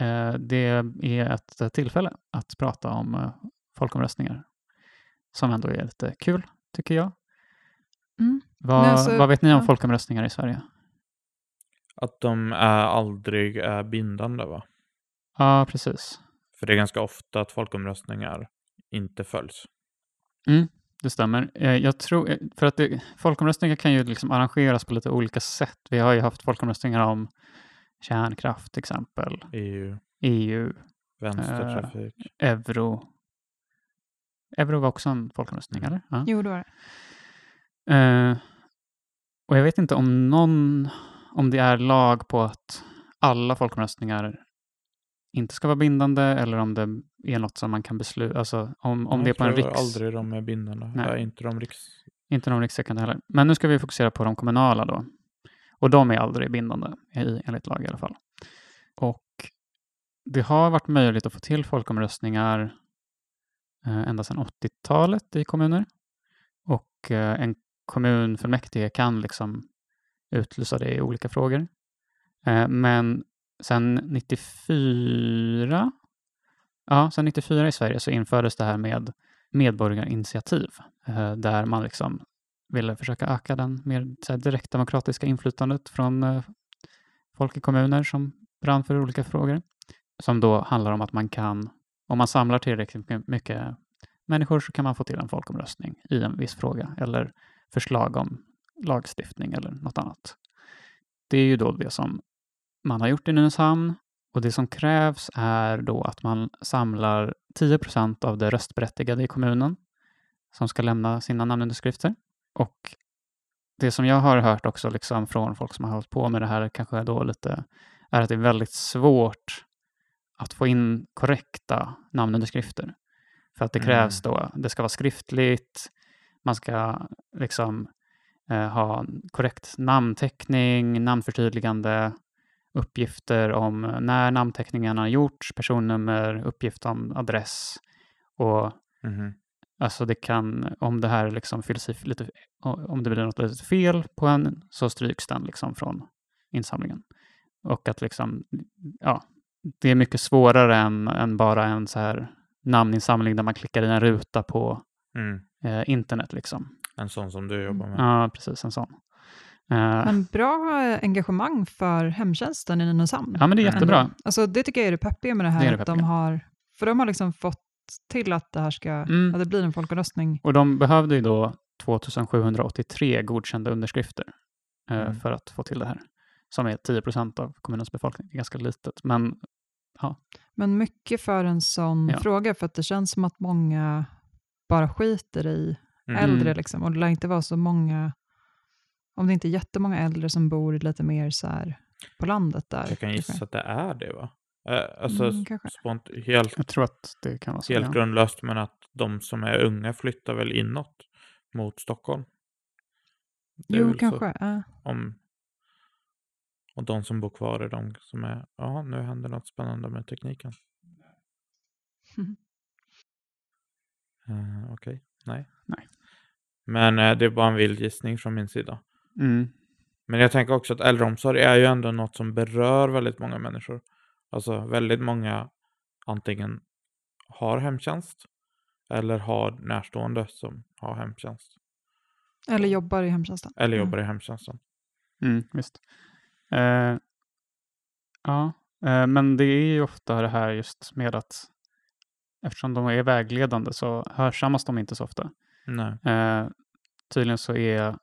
eh, det är ett tillfälle att prata om folkomröstningar som ändå är lite kul, tycker jag. Mm. Vad, alltså, vad vet ni om ja. folkomröstningar i Sverige? Att de är aldrig är bindande va? Ja, precis. För det är ganska ofta att folkomröstningar inte följs. Det stämmer. Eh, Jag tror, eh, för att det, folkomröstningar kan ju liksom arrangeras på lite olika sätt. Vi har ju haft folkomröstningar om kärnkraft till exempel, EU, EU, vänstertrafik. euro. Euro var också en folkomröstning, eller? Ja. Jo, det var det. Eh, och jag vet inte om någon, om det är lag på att alla folkomröstningar inte ska vara bindande eller om det är något som man kan besluta, alltså om, om Jag det är på en riks... aldrig de är bindande. Nej. Nej. inte de riks... Inte de rikstäckande heller. Men nu ska vi fokusera på de kommunala då. Och de är aldrig bindande, i, enligt lag i alla fall. Och det har varit möjligt att få till folkomröstningar eh, ända sedan 80-talet i kommuner. Och eh, en kommunfullmäktige kan liksom utlysa det i olika frågor. Eh, men sen 94, ja, sen 94 i Sverige så infördes det här med medborgarinitiativ eh, där man liksom ville försöka öka den mer så här, direktdemokratiska inflytandet från eh, folk i kommuner som brann för olika frågor. Som då handlar om att man kan, om man samlar tillräckligt mycket människor så kan man få till en folkomröstning i en viss fråga eller förslag om lagstiftning eller något annat. Det är ju då det som man har gjort i Nynäshamn och det som krävs är då att man samlar 10% av det röstberättigade i kommunen som ska lämna sina namnunderskrifter. Och det som jag har hört också liksom från folk som har hållit på med det här kanske då lite är att det är väldigt svårt att få in korrekta namnunderskrifter. För att det krävs då, det ska vara skriftligt, man ska liksom ha korrekt namnteckning, namnförtydligande, uppgifter om när namnteckningen har gjorts, personnummer, uppgift om adress och Mhm. Alltså det kan, om det här liksom fylls i lite, om det blir något litet fel på en så stryks den liksom från insamlingen. Och att liksom, ja, det är mycket svårare än, än bara en så här namninsamling där man klickar i en ruta på Mm. eh, internet liksom. En sån som du jobbar med. Ja, precis en sån. Eh, Men bra engagemang för hemtjänsten i Nynäshamn. ja, men det är Mm. jättebra. Alltså, det tycker jag är det peppiga med det här. Det det att de har, för de har liksom fått till att det här ska, Mm. att det blir en folkomröstning. Och de behövde ju då 2783 godkända underskrifter eh, Mm. för att få till det här. Som är 10 procent av kommunens befolkning. Det är ganska litet. Men Men mycket för en sån Ja. fråga, för att det känns som att många bara skiter i Mm. äldre. Liksom. Och det lär inte vara så många, om det inte är jättemånga äldre som bor lite mer så här på landet där. Jag kan kanske. gissa att det är det va? Eh, Alltså Mm, kanske. spont helt, jag tror att det kan vara så. helt ja. grundlöst men att de som är unga flyttar väl inåt mot Stockholm. Jo, så. kanske. ja. Om, och de som bor kvar är de som är, ja nu händer något spännande med tekniken. Eh, Okej, nej. Nej. Men eh, det är bara en vild gissning från min sida. Mm. Men jag tänker också att äldreomsorg är ju ändå något som berör väldigt många människor. Alltså väldigt många antingen har hemtjänst eller har närstående som har hemtjänst. Eller jobbar i hemtjänsten. Eller Mm. jobbar i hemtjänsten. Mm, visst. Eh, ja, eh, men det är ju ofta det här just med att eftersom de är vägledande så hörsammas de inte så ofta. Eh, tydligen så är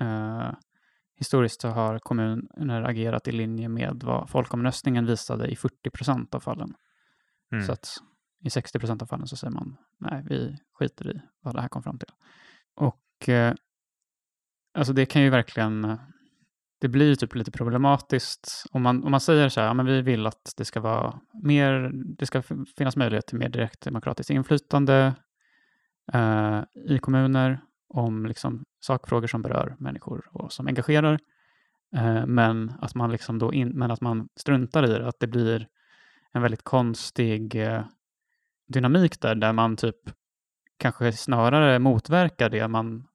eh, historiskt så har kommuner agerat i linje med vad folkomröstningen visade i 40 procent av fallen. Mm. Så att i 60 procent av fallen så säger man nej, vi skiter i vad det här kom fram till. Och eh, alltså det kan ju verkligen, det blir ju typ lite problematiskt om man, om man säger så här, ja, men vi vill att det ska vara mer, det ska finnas möjlighet till mer direkt demokratiskt inflytande eh, i kommuner om liksom sakfrågor som berör människor och som engagerar. Eh, men, att man liksom då in, men att man struntar i det, att det blir en väldigt konstig eh, dynamik där, där man typ kanske snarare motverkar det man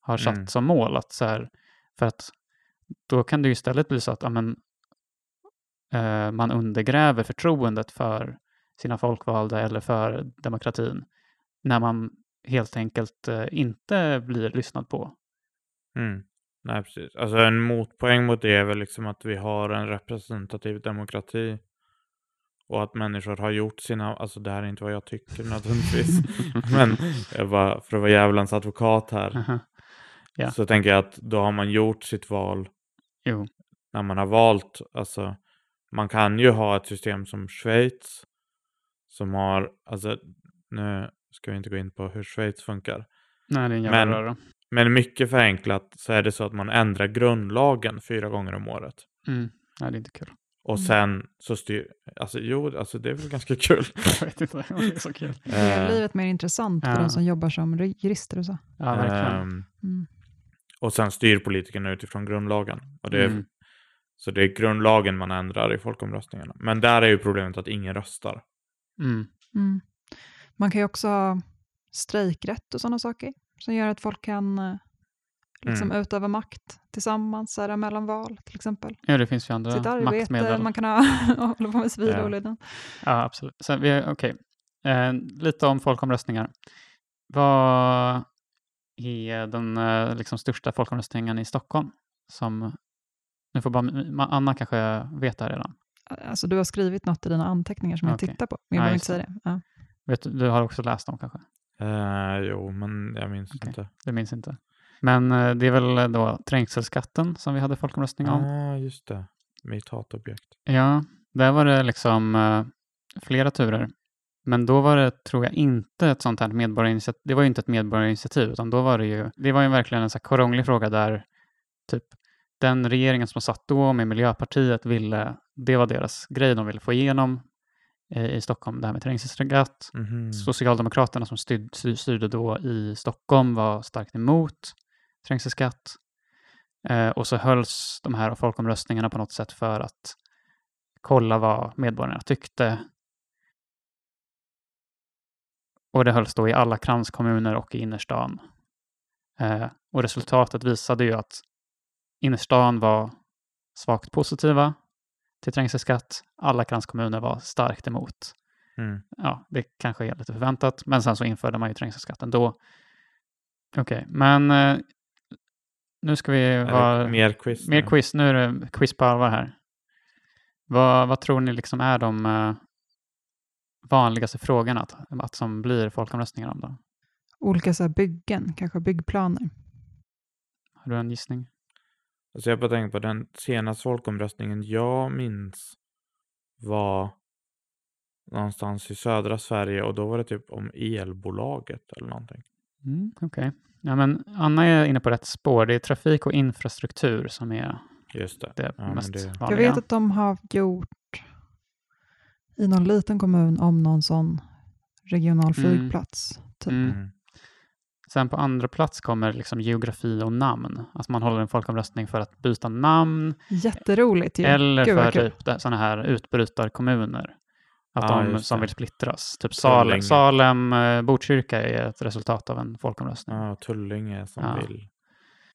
har satt Mm. som mål. Att så här, för att då kan det ju istället bli så att ja, men, eh, man undergräver förtroendet för sina folkvalda eller för demokratin när man helt enkelt eh, inte blir lyssnad på. Mm. Nej, precis. Alltså en motpoäng mot det är väl liksom att vi har en representativ demokrati. Och att människor har gjort sina, alltså det här är inte vad jag tycker nödvändigtvis. Men jag bara, för att vara djävulens advokat här. Aha. Ja. Så tänker jag att då har man gjort sitt val Jo, när man har valt, alltså man kan ju ha ett system som Schweiz som har, alltså nu ska vi inte gå in på hur Schweiz funkar. nej det är en jävla Men- röra. Men mycket förenklat så är det så att man ändrar grundlagen fyra gånger om året. Mm. Nej, det är inte kul. Och Mm. sen så styr, alltså jo, alltså det är väl ganska kul. Jag vet inte det är så kul. Det gör Eh, livet mer intressant för ja. de som jobbar som jurister och så. Ja, verkligen. ehm, Mm. Och sen styr politikerna utifrån grundlagen. Och det är, Mm. Så det är grundlagen man ändrar i folkomröstningarna. Men där är ju problemet att ingen röstar. Mm. Mm. Man kan ju också ha strejkrätt och sådana saker som gör att folk kan eh, liksom Mm. utöva makt tillsammans här, mellan val till exempel. Ja, det finns ju andra Sitt arbete, maktmedel. man kan ha, hålla på med civila Ja. olydnad. Ja, absolut. Sen, vi, okej. Eh, lite om folkomröstningar. Vad är den eh, liksom, största folkomröstningen i Stockholm? Som, nu får bara, Anna kanske vet det här redan. Alltså, du har skrivit något i dina anteckningar som Okej. jag tittar på, men jag Ja, behöver inte säga det. Ja. Vet, du- har också läst dem kanske? Eh, jo, men jag minns Okej. inte. Du minns inte. Men eh, det är väl då trängselskatten som vi hade folkomröstning Ja, om. ah, just det. Mitt hatobjekt. Ja, där var det liksom eh, flera turer. Men då var det, tror jag, inte ett sånt här medborgarinitiativ. Det var ju inte ett medborgarinitiativ, utan då var det ju, det var ju verkligen en så här krånglig fråga där typ den regeringen som satt då med Miljöpartiet ville, det var deras grej de ville få igenom eh, i Stockholm, det här med trängselskatt. Mhm. Socialdemokraterna som styrde, styrde då i Stockholm var starkt emot trängselskatt. Eh, och så hölls de här folkomröstningarna på något sätt för att kolla vad medborgarna tyckte. Och det hölls då i alla kranskommuner och i innerstan. Eh, och resultatet visade ju att innerstan var svagt positiva till trängselskatt. Alla kranskommuner var starkt emot Mm. ja, det kanske är lite förväntat, men sen så införde man ju trängselskatten då. Okej, men eh, nu ska vi vara... Mer quiz. Mer nu? quiz, nu är det quiz på allvar här. Vad, vad tror ni liksom är de eh, vanligaste frågorna att, att som blir folkomröstningar om då? Olika så här byggen, kanske byggplaner. Har du en gissning? Alltså jag bara tänker på den senaste folkomröstningen jag minns var någonstans i södra Sverige och då var det typ om elbolaget eller någonting. Mm, Okej. Ja, men Anna är inne på rätt spår. Det är trafik och infrastruktur som är Just det. det Ja, mest det- vanliga. Jag vet att de har gjort i någon liten kommun om någon sån regional Mm. flygplats. Typ. Mm. Mm. Sen på andra plats kommer liksom geografi och namn. Alltså man håller en folkomröstning för att byta namn Jätteroligt ju. eller Gud, för typ sådana här utbrytarkommuner. Att Ja, de som vill splittras. Typ Salem. Salem eh, Botkyrka är ett resultat av en folkomröstning. Ja, Tullinge som Ja. vill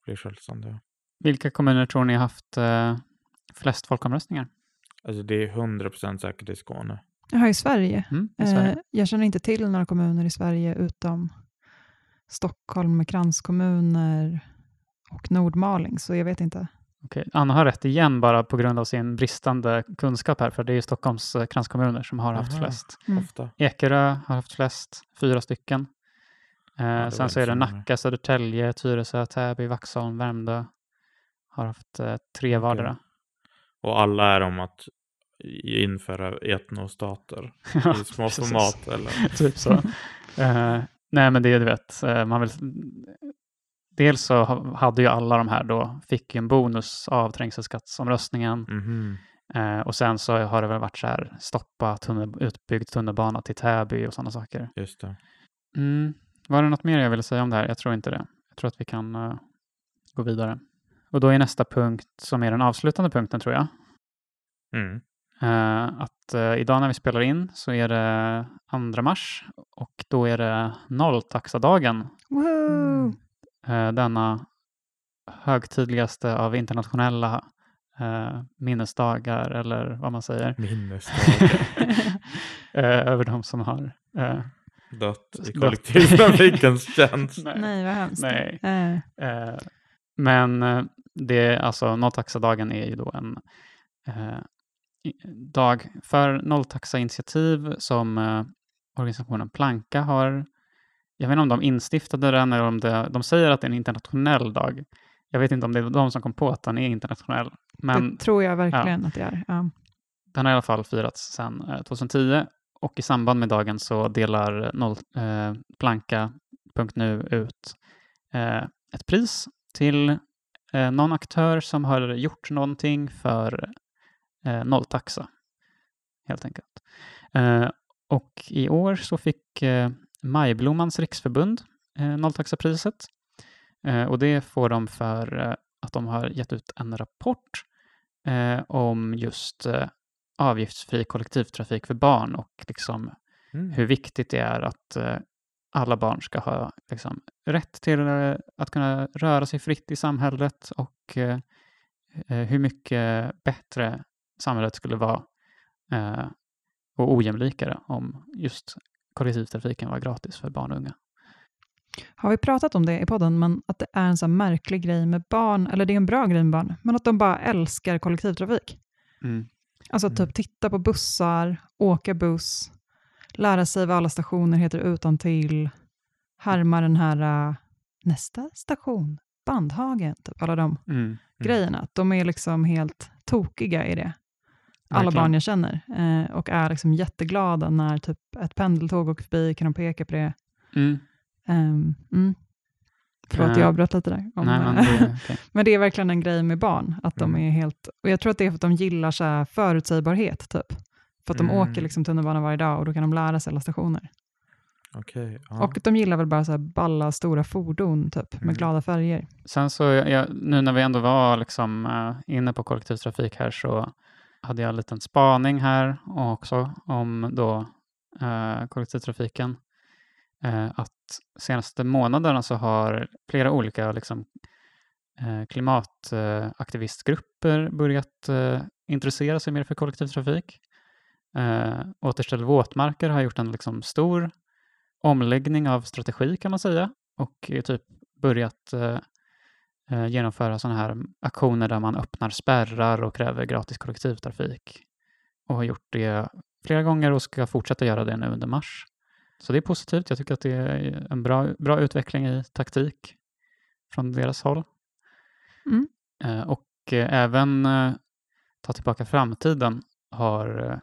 bli självständiga. Vilka kommuner tror ni har haft eh, flest folkomröstningar? Alltså det är 100% säkert i Skåne. Jaha, i Sverige. Mm, i Sverige? Eh, jag känner inte till några kommuner i Sverige utom Stockholm med kranskommuner och Nordmaling, så jag vet inte. Okej, Anna har rätt igen bara på grund av sin bristande kunskap här, för det är ju Stockholms eh, kranskommuner som har haft Aha. flest. Mm. Ofta. Ekerö har haft flest, fyra stycken. Eh, var sen så är det. Nacka, Södertälje, Tyresö, Täby, Vaxholm, Värmdö. Har haft eh, tre Okej. vardera. Och alla är om att införa etnostater Ja, i små precis. format eller? typ så. Eh, nej, men det är du vet, eh, man vill... Dels så ha- hade ju alla de här då, fick ju en bonus av trängselskattsomröstningen. Mhm. Eh, och sen så har det väl varit så här, stoppa tunnel, utbyggd tunnelbana till Täby och sådana saker. Just det. Mm. Var det något mer jag ville säga om det här? Jag tror inte det. Jag tror att vi kan eh, gå vidare. Och då är nästa punkt, som är den avslutande punkten tror jag, Mm. Eh, att eh, idag när vi spelar in så är det 2 mars och då är det nolltaxadagen. Woohoo! Eh, denna högtidligaste av internationella minnesdagar eller vad man säger, Minnesdagar. över de som har Dött i kollektivtrafikens tjänst. Nej, vad hemskt. Nej. Eh, men det, alltså nolltaxadagen är ju då en dag för nolltaxainitiativ som eh, organisationen Planka har. Jag vet inte om de instiftade den eller om det, de säger att det är en internationell dag. Jag vet inte om det är de som kom på att den är internationell. Men det tror jag verkligen att det är. Ja. den har i alla fall firats sedan eh, 2010 och i samband med dagen så delar noll, eh, Planka.nu ut eh, ett pris till eh, någon aktör som har gjort någonting för eh, nolltaxa, helt enkelt. Eh, och i år så fick eh, Majblommans riksförbund eh, nolltaxapriset eh, och det får de för eh, att de har gett ut en rapport eh, om just avgiftsfri kollektivtrafik för barn och liksom Mm. hur viktigt det är att alla barn ska ha liksom, rätt till att kunna röra sig fritt i samhället och hur mycket bättre samhället skulle vara eh, och ojämlikare om just kollektivtrafiken var gratis för barn och unga. Har vi pratat om det i podden, men att det är en så här märklig grej med barn, eller det är en bra grej med barn, men att de bara älskar kollektivtrafik. Alltså Mm. typ titta på bussar, åka buss, lära sig vad alla stationer heter utan till, härma den här äh, nästa station, Bandhagen, typ alla de Mm. grejerna. Att de är liksom helt tokiga i det. Alla Verkligen. barn jag känner eh, och är liksom jätteglada när typ ett pendeltåg åker förbi, kan de peka på det. Mm. Ehm, mm. Förlåt, Eh, jag avbröt lite där. Om, Nej, men eh, det, okej. Men det är verkligen en grej med barn, att de Mm. är helt, och jag tror att det är för att de gillar så här förutsägbarhet, typ. För att de Mm. åker liksom tunnelbana varje dag och då kan de lära sig alla stationer. Okej. ja. Och de gillar väl bara så här balla, stora fordon, typ, med Mm. glada färger. Sen så, jag, nu när vi ändå var liksom, eh, inne på kollektivtrafik här så hade jag en liten spaning här också om då eh, kollektivtrafiken. Eh, att senaste månaderna så har flera olika liksom, eh, klimataktivistgrupper börjat eh, intressera sig mer för kollektivtrafik. Eh, Återställ våtmarker har gjort en liksom, stor omläggning av strategi kan man säga och typ börjat eh, genomföra sådana här aktioner där man öppnar spärrar och kräver gratis kollektivtrafik. Och har gjort det flera gånger och ska fortsätta göra det nu under mars. Så det är positivt. Jag tycker att det är en bra, bra utveckling i taktik från deras håll. Mm. Eh, och eh, även eh, Ta tillbaka framtiden har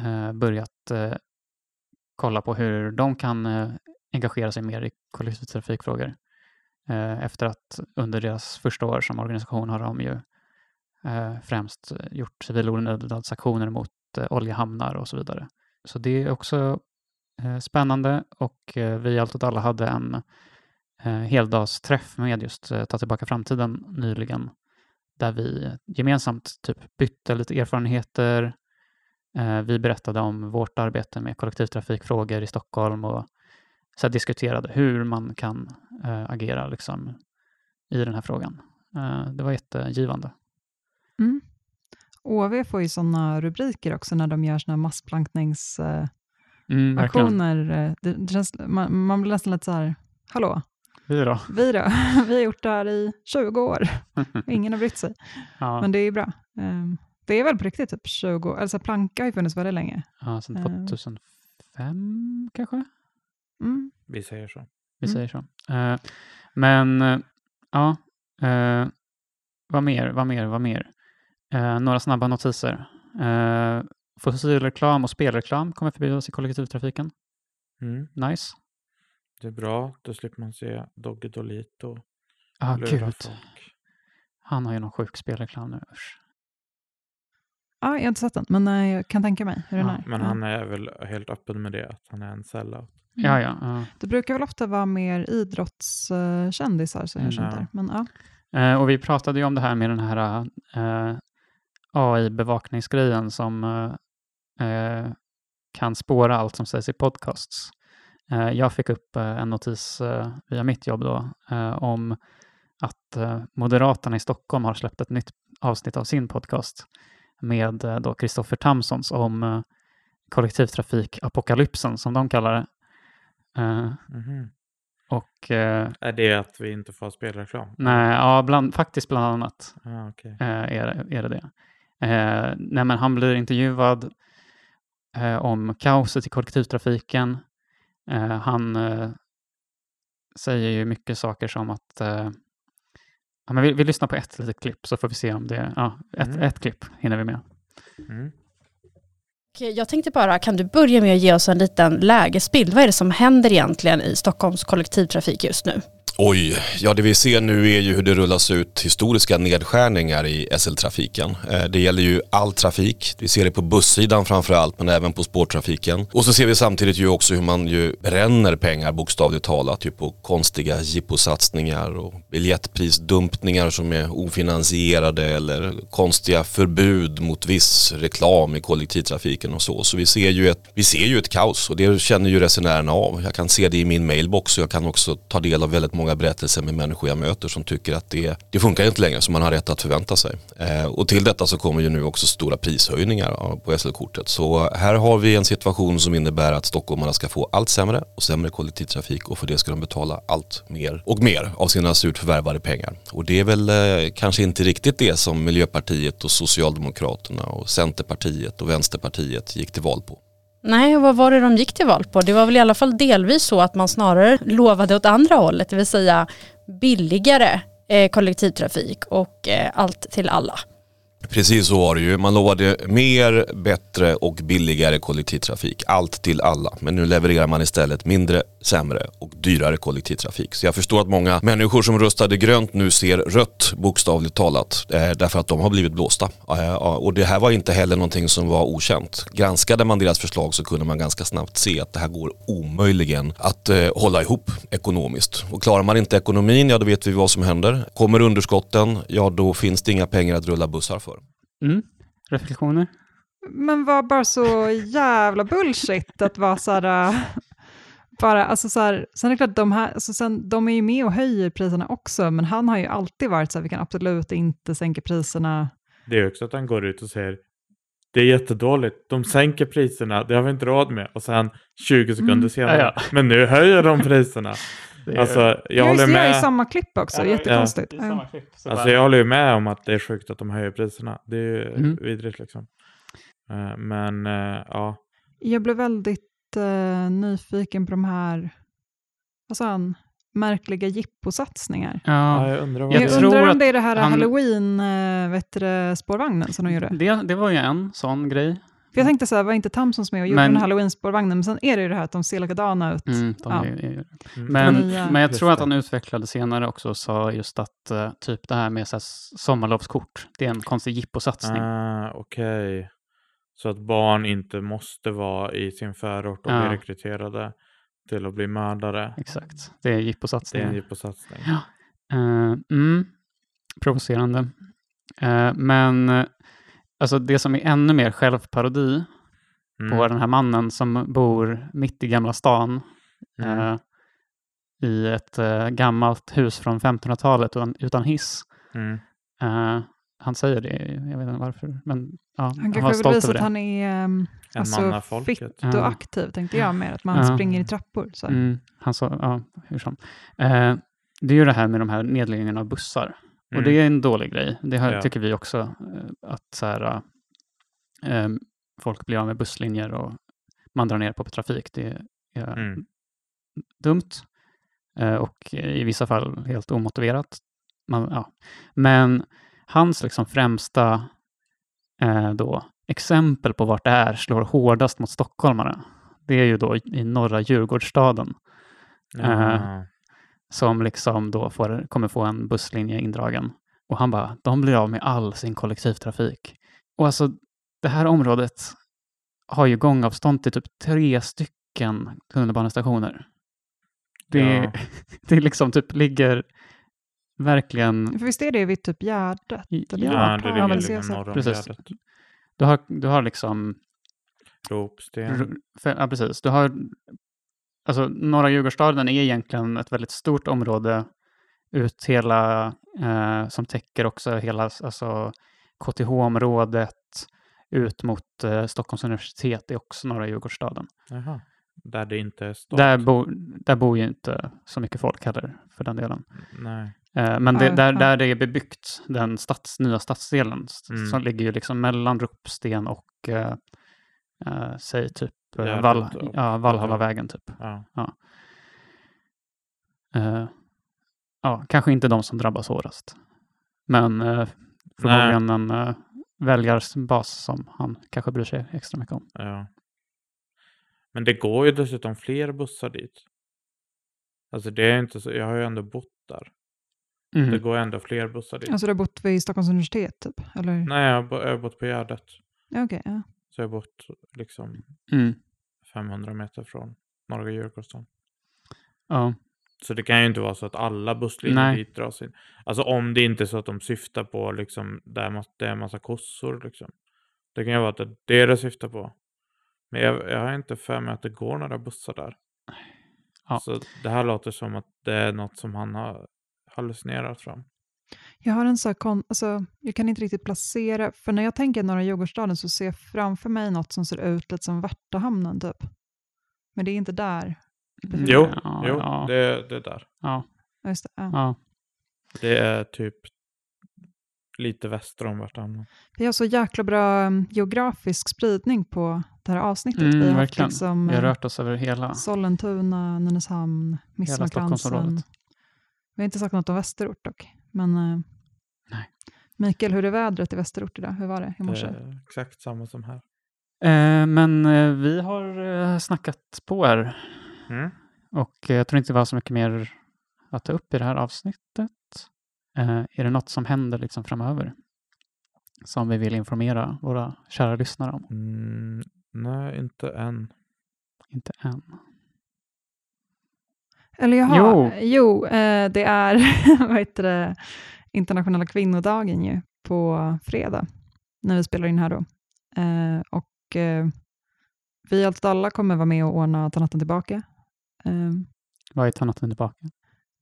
eh, börjat eh, kolla på hur de kan eh, engagera sig mer i kollektivtrafikfrågor. Eh, efter att under deras första år som organisation har de ju eh, främst gjort civilolydnadsaktioner mot eh, oljehamnar och så vidare. Så det är också spännande och vi i Allt åt alla hade en heldagsträff med just Ta tillbaka framtiden nyligen där vi gemensamt typ bytte lite erfarenheter. Vi berättade om vårt arbete med kollektivtrafikfrågor i Stockholm och så diskuterade hur man kan eh, agera liksom, i den här frågan. Eh, det var jättegivande. Mm. OV får ju sådana rubriker också när de gör såna massplankningsaktioner. Mm, det känns, man, man blir nästan lite så här, hallå, Vi då? vi då? vi har gjort det här i 20 år. Ingen har brytt sig. ja, Men det är ju bra. Ehm, det är väl på riktigt typ 20 alltså planka har ju funnits väldigt länge. ja, sedan eh, 2005 kanske? Mm. Vi säger så. Vi Mm. säger så. Eh, men eh, ja, eh, vad mer, vad mer, vad mer? Några snabba notiser. Uh, fossilreklam och spelreklam kommer förbjudas i kollektivtrafiken. Mm. Nice. Det är bra. Då slipper man se Dogge Dolito. Ja, lura gud. folk. Han har ju någon sjuk spelreklam nu. Usch. Ja, jag har inte sett den, men eh, jag kan tänka mig hur den Ja, är. men Ja. han är väl helt öppen med det, att han är en sellout. Ja, ja. ja. Det brukar väl ofta vara mer idrottskändisar som gör Mm, sånt ja. där. Men ja, Eh, och vi pratade ju om det här med den här eh, AI-bevakningsgrejen som eh, eh, kan spåra allt som sägs i podcasts. Eh, jag fick upp eh, en notis eh, via mitt jobb då eh, om att eh, Moderaterna i Stockholm har släppt ett nytt avsnitt av sin podcast med eh, då Kristoffer Tamsons om eh, kollektivtrafikapokalypsen som de kallar det. Eh, Mhm. och eh, Är det att vi inte får spelreklam? nej, ja, bland, faktiskt bland annat. Ah, okej. eh, är, det- är det det. Eh, nej, men han blir intervjuad om kaoset i kollektivtrafiken. Han säger ju mycket saker som att... Ja, men vi, vi lyssnar på ett litet klipp så får vi se om det... Ja, ett, Mm. ett klipp hinner vi med. Mm. Jag tänkte bara, kan du börja med att ge oss en liten lägesbild? Vad är det som händer egentligen i Stockholms kollektivtrafik just nu? Oj, ja det vi ser nu är ju hur det rullas ut historiska nedskärningar i SL-trafiken. Eh, det gäller ju all trafik. Vi ser det på bussidan framförallt men även på spårtrafiken. Och så ser vi samtidigt ju också hur man ju bränner pengar bokstavligt talat ju på konstiga jipposatsningar och biljettprisdumpningar som är ofinansierade eller konstiga förbud mot viss reklam i kollektivtrafiken och så. Så vi ser ju ett, vi ser ju ett kaos och det känner ju resenärerna av. Jag kan se det i min mailbox och jag kan också ta del av väldigt många berättelser med människor jag möter som tycker att det, det funkar inte längre som man har rätt att förvänta sig. Eh, och till detta så kommer ju nu också stora prishöjningar på SL-kortet. Så här har vi en situation som innebär att stockholmarna ska få allt sämre och sämre kollektivtrafik och för det ska de betala allt mer och mer av sina surt förvärvade pengar. Och det är väl eh, kanske inte riktigt det som Miljöpartiet och Socialdemokraterna och Centerpartiet och Vänsterpartiet gick till val på. Nej, och vad var det de gick till val på? Det var väl i alla fall delvis så att man snarare lovade åt andra hållet, det vill säga billigare eh, kollektivtrafik och eh, allt till alla. Precis så var det ju. Man lovade mer, bättre och billigare kollektivtrafik. Allt till alla. Men nu levererar man istället mindre, sämre och dyrare kollektivtrafik. Så jag förstår att många människor som röstade grönt nu ser rött bokstavligt talat. Eh, därför att de har blivit blåsta. Eh, och det här var inte heller någonting som var okänt. Granskade man deras förslag så kunde man ganska snabbt se att det här går omöjligen att eh, hålla ihop ekonomiskt. Och klarar man inte ekonomin, ja då vet vi vad som händer. Kommer underskotten, ja då finns det inga pengar att rulla bussar för. Mm. Reflektioner? Men var bara så jävla bullshit att vara så här... äh, Bara, alltså så här, sen är det klart, de, här, alltså sen, de är ju med och höjer priserna också, men han har ju alltid varit så här, vi kan absolut inte sänka priserna. Det är också att han går ut och säger det är jättedåligt, de sänker priserna, det har vi inte råd med. Och sen 20 sekunder Mm. senare, Ja, ja. men nu höjer de priserna. Det är- Alltså jag Ja, just håller det, jag är i med. samma klipp också, Ja, jättekonstigt. det samma Ja. klipp. Alltså bara- jag håller ju med om att det är sjukt att de höjer priserna. Det är ju Mm. vidrigt liksom. Eh, Men eh, ja, Jag blev väldigt eh, nyfiken på de här, vad sa han, märkliga jipposatsningar. Ja, ja, jag undrar vad Jag Jag, det undrar om det är det här han- halloween, äh, vet du, det, spårvagnen som de gjorde. det, det var ju en sån grej. För jag tänkte så här, var inte Tamsons med och gjorde Men- den halloween-spårvagnen, men sen är det ju det här att de ser likadana ut. Mm, de Ja. är, är, Mm. men, nya- men jag tror att han utvecklade senare också och sa just att eh, typ det här med så här, sommarlovskort, det är en konstig jipposatsning. Ah, Okej. Så att barn inte måste vara i sin förort och Ja. bli rekryterade till att bli mördare. Exakt, det är Det är en jipposatsning. Eh, mm, provocerande. Eh, men alltså det som är ännu mer självparodi Mm. på den här mannen som bor mitt i Gamla stan Mm. eh, i ett eh, gammalt hus från 1500-talet utan, utan hiss. Mm. Eh, han säger det, jag vet inte varför, men ja, Han han, var kanske vill visa att han är um, alltså, fitt och aktiv, tänkte jag mer, att man Ja. springer i trappor. Så. Mm, han sa, ja, hur som. Eh, det är ju det här med de här nedläggningarna av bussar. Och Mm. det är en dålig grej. Det har, Ja. tycker vi också. eh, Att så här, eh, folk blir av med busslinjer och man drar ner på trafik. Det är Mm. dumt. Eh, och i vissa fall helt omotiverat. Man, ja. Men hans liksom främsta eh, då, exempel på vart det är slår hårdast mot stockholmare. Det är ju då i- norra Djurgårdsstaden Ja. Som liksom då får, kommer få en busslinje indragen. Och han bara, de blir av med all sin kollektivtrafik. Och alltså, det här området har ju gångavstånd till typ tre stycken tunnelbanestationer. Det, Ja. det liksom typ ligger verkligen... För visst är det vid typ Gärdet? Ja, det ligger liksom norr om Precis. Gärdet. Du har, du har liksom... Ropsten. r- för- Ja, precis. Du har... Alltså, norra Djurgårdsstaden är egentligen ett väldigt stort område ut hela, eh, som täcker också hela alltså, KTH-området ut mot eh, Stockholms universitet, det är också norra Djurgårdsstaden. Jaha. Där det inte är stad. Där, bo, där bor ju inte så mycket folk heller, för den delen. Nej. Eh, men det, där, där det är bebyggt, den stads, nya stadsdelen, Mm. som ligger ju liksom mellan Ropsten och, eh, säg typ, Vall, och- ja, Vallhallavägen typ. Ja. Ja, kanske inte de som drabbas hårdast. Men eh, förmodligen en eh, väljarbas som han kanske bryr sig extra mycket om. ja. Men det går ju dessutom fler bussar dit. Alltså det är inte så. Jag har ju ändå bott där. Det Mm. går ändå fler bussar dit. Alltså du har bott vid Stockholms universitet typ? Eller? Nej, jag har, bo- jag har bott på Gärdet. Okej, ja. Så jag har bott liksom Mm. 500 meter från Norra Djurgårdsstaden. Ja. Så det kan ju inte vara så att alla busslinjer dit dras in. Alltså om det inte är så att de syftar på liksom där det är en massa kossor liksom. Det kan ju vara att det är det det syftar på. Men jag, jag har inte för mig att det går några bussar där. Ja. Så det här låter som att det är något som han har hallucinerat fram. Jag har en så här kon- alltså, jag kan inte riktigt placera, för när jag tänker Norra Djurgårdsstaden så ser jag framför mig något som ser ut lite som Värtahamnen typ. Men det är inte där. Mm, Jo, ja, jo ja, Det, det är där. ja, Ja, Just det, ja. ja. Det är typ lite väster om Värtahamnen. Vi har så jäkla bra um, geografisk spridning på det här avsnittet. Mm, vi har verkligen. liksom Vi har eh, rört oss över hela. Sollentuna, Nynäshamn, Midsommarkransen. Vi har inte sagt något om Västerort dock. Men, eh, Nej. Mikael, hur är vädret i västerort idag? Hur var det i morse? Det är exakt samma som här. Eh, men eh, vi har eh, snackat på här Mm. och eh, jag tror inte det var så mycket mer att ta upp i det här avsnittet. Eh, är det något som händer liksom framöver som vi vill informera våra kära lyssnare om? Mm, nej, inte än. Inte än. Eller jaha, Jo. jo, eh, det är vad heter det, internationella kvinnodagen ju på fredag när vi spelar in här då. Eh, och eh, vi i Allt alla kommer vara med och ordna Ta natten tillbaka. Eh, Vad är Ta natten tillbaka?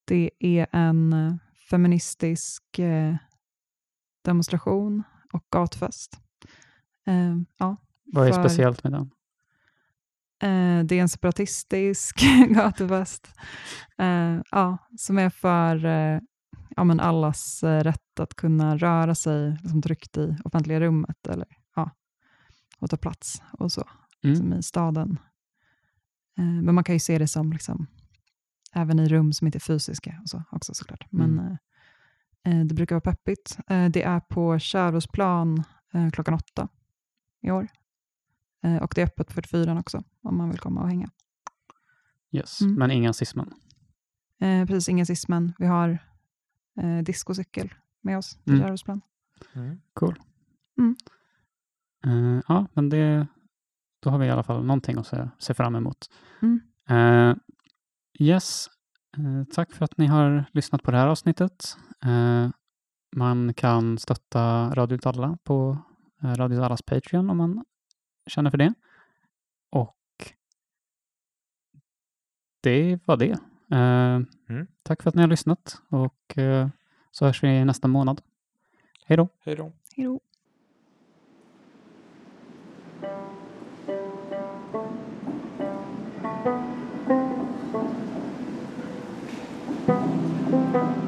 det är en eh, feministisk eh, demonstration och gatfest. Eh, ja, Vad är För- speciellt med den? Eh, det är en separatistisk gatufest eh, ja, som är för eh, ja, men allas rätt att kunna röra sig liksom, tryggt i offentliga rummet eller, ja, och ta plats och så, Mm. som i staden. Men man kan ju se det som liksom, även i rum som inte är fysiska och så också såklart. Men Mm. det brukar vara peppigt. Det är på Kärrosplan klockan åtta i år. Eh, och det är öppet 44 också, om man vill komma och hänga. Yes, Mm. men inga cismen. Eh, precis, ingen cismen. Vi har eh, diskocykel med oss till Mm. Kärrosplan. Mm. Eh, ja, men det, då har vi i alla fall någonting att se, se fram emot. Mm. Eh, yes, eh, tack för att ni har lyssnat på det här avsnittet. Eh, man kan stötta Radio Dalla på eh, Radio Dallas Patreon om man känner för det. Och det var det. Eh, Tack för att ni har lyssnat och eh, så hörs vi nästa månad. Hej då! Hej då. Hej då. Thank